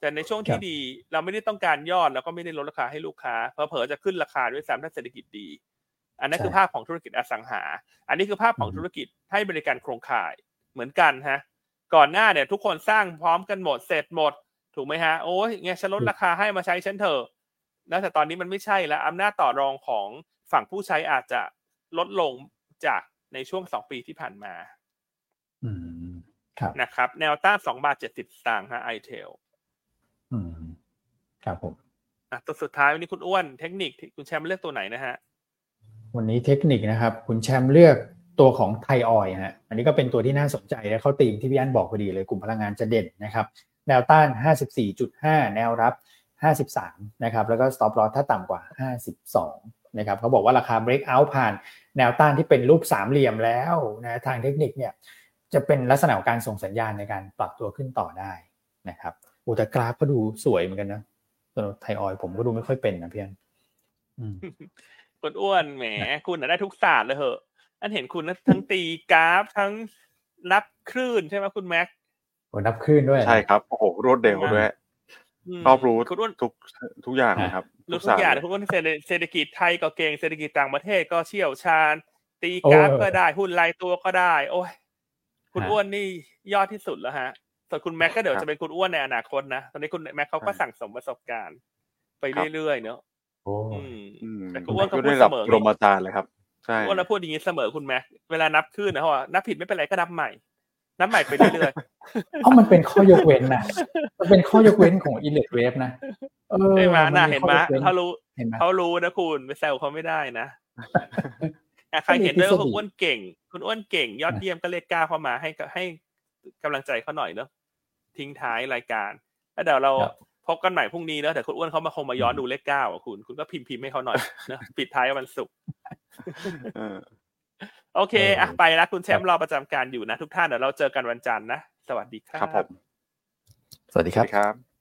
S2: แต่ในช่วงที่ดีเราไม่ได้ต้องการยอดแล้วก็ไม่ได้ลดราคาให้ลูกค้าเพอเพอจะขึ้นราคาด้วยซ้ำถ้าเศรษฐกิจดี อันนั้นคือภาพของธุรกิจอสังหา อันนี้คือภาพของธุรกิจให้บริการโครงข่ายเหมือนกันฮะ ก่อนหน้าเนี่ย ทุกคนสร้างพร้อมกันหมดเสร็จหมด ถูกไหมฮะโอ้ยไงฉันลดราคาให้มาใช้ฉันเถอะ นะแต่ตอนนี้มันไม่ใช่แล้วอำนาจต่อรองของฝั่งผู้ใช้อาจจะลดลงจากในช่วงสองปีที่ผ่านมา
S1: อืมครับ
S2: นะครับ แนวต้านสองบาทเจ็ดสิบสตางค์ฮะไอเทล
S1: อืมครับผม
S2: อะตัวสุดท้ายวันนี้คุณอ้วนเทคนิคคุณแชมป์เลือกตัวไหนนะฮะ
S1: วันนี้เทคนิคนะครับ คุณแชมป์เลือกตัวของไทยออยฮะ อันนี้ก็เป็นตัวที่น่าสนใจและเขาตีมที่พี่อันบอกพอดีเลยกลุ่มพลังงานจะเด่นนะครับ แนวต้าน 54.5 แนวรับ 53 นะครับ แล้วก็ stop loss ถ้าต่ำกว่า 52 นะครับเขาบอกว่าราคา break out ผ่านแนวต้านที่เป็นรูปสามเหลี่ยมแล้วนะทางเทคนิคเนี่ยจะเป็นลักษณะของการส่งสัญญาณในการปรับตัวขึ้นต่อได้นะครับโอ้แต่กราฟก็ดูสวยเหมือนกันนะตัวไทยออยผมก็ดูไม่ค่อยเป็นนะเพียน
S2: คุณอ้วนแหม คุณได้ทุกศาสตร์เลยเหอะ อันเห็นคุณทั้งตีกราฟทั้งนับคลื่นใช่ไหมคุณแม็ก
S1: โอ้นับขึ้นด้วย
S3: ใช่ครับ โอ้โหรวดเร็วด้วย รอบรู้ทุกทุกอย่างนะครับ
S2: รู้ทุกอย่างทุกคนเศรษฐกิจไทยก็เก่งเศรษฐกิจต่างประเทศก็เชี่ยวชาญ ตีกราฟก็ได้หุ้นรายตัวก็ได้ โอ้ยคุณอ้วนนี่ยอดที่สุดแล้วฮะส่วนคุณแม็กก็เดี๋ยวจะเป็นคุณอ้วนในอนาคตนะตอนนี้คุณแม็กเขาก็สั่งสมประสบการณ์ ไปเรื่อยๆเนอะ
S1: โอ้
S2: แต่คุณอ้วนก็
S3: พูดเสมอรมอาจารย์เลยครับใช่
S2: อ้วนเราพูดอย่างนี้เสมอคุณแม็กเวลานับขึ้นนะเพราะว่านับผิดไม่เป็นไรก็นับใหม่น้ำใหม่ไปเรื่อยๆ
S1: เพราะมันเป็นข้อยกเว้นนะมันเป็นข้อยกเว้นของอิเล็กเวฟนะ
S2: เออเห็นไหมน่ะเห็นไหมเขารู้เขารู้นะคุณไปแซวเขาไม่ได้นะใครเห็นด้วยว่าคุณอ้วนเก่ง คุณอ้วนเก่ง ยอดเยี่ยมก็เลขก้าเข้ามาให้ให้กำลังใจเขาหน่อยเนาะทิ้งท้ายรายการแล้วเดี๋ยวเราพบกันใหม่พรุ่งนี้เนาะแต่คุณอ้วนเขามาคงมาย้อนดูเลขเก้าอะคุณ คุณก็พิมพ์พิมพ์ให้เขาหน่อยนะปิดท้ายวันศุกร์โอเคอะไปแล้วคุณแชมป์รอประจำการอยู่นะทุกท่านเดี๋ยวเราเจอกันวันจันทร์นะ สวัสดีครับ
S3: ครับผม
S1: สวัสดีครับ
S3: ครับ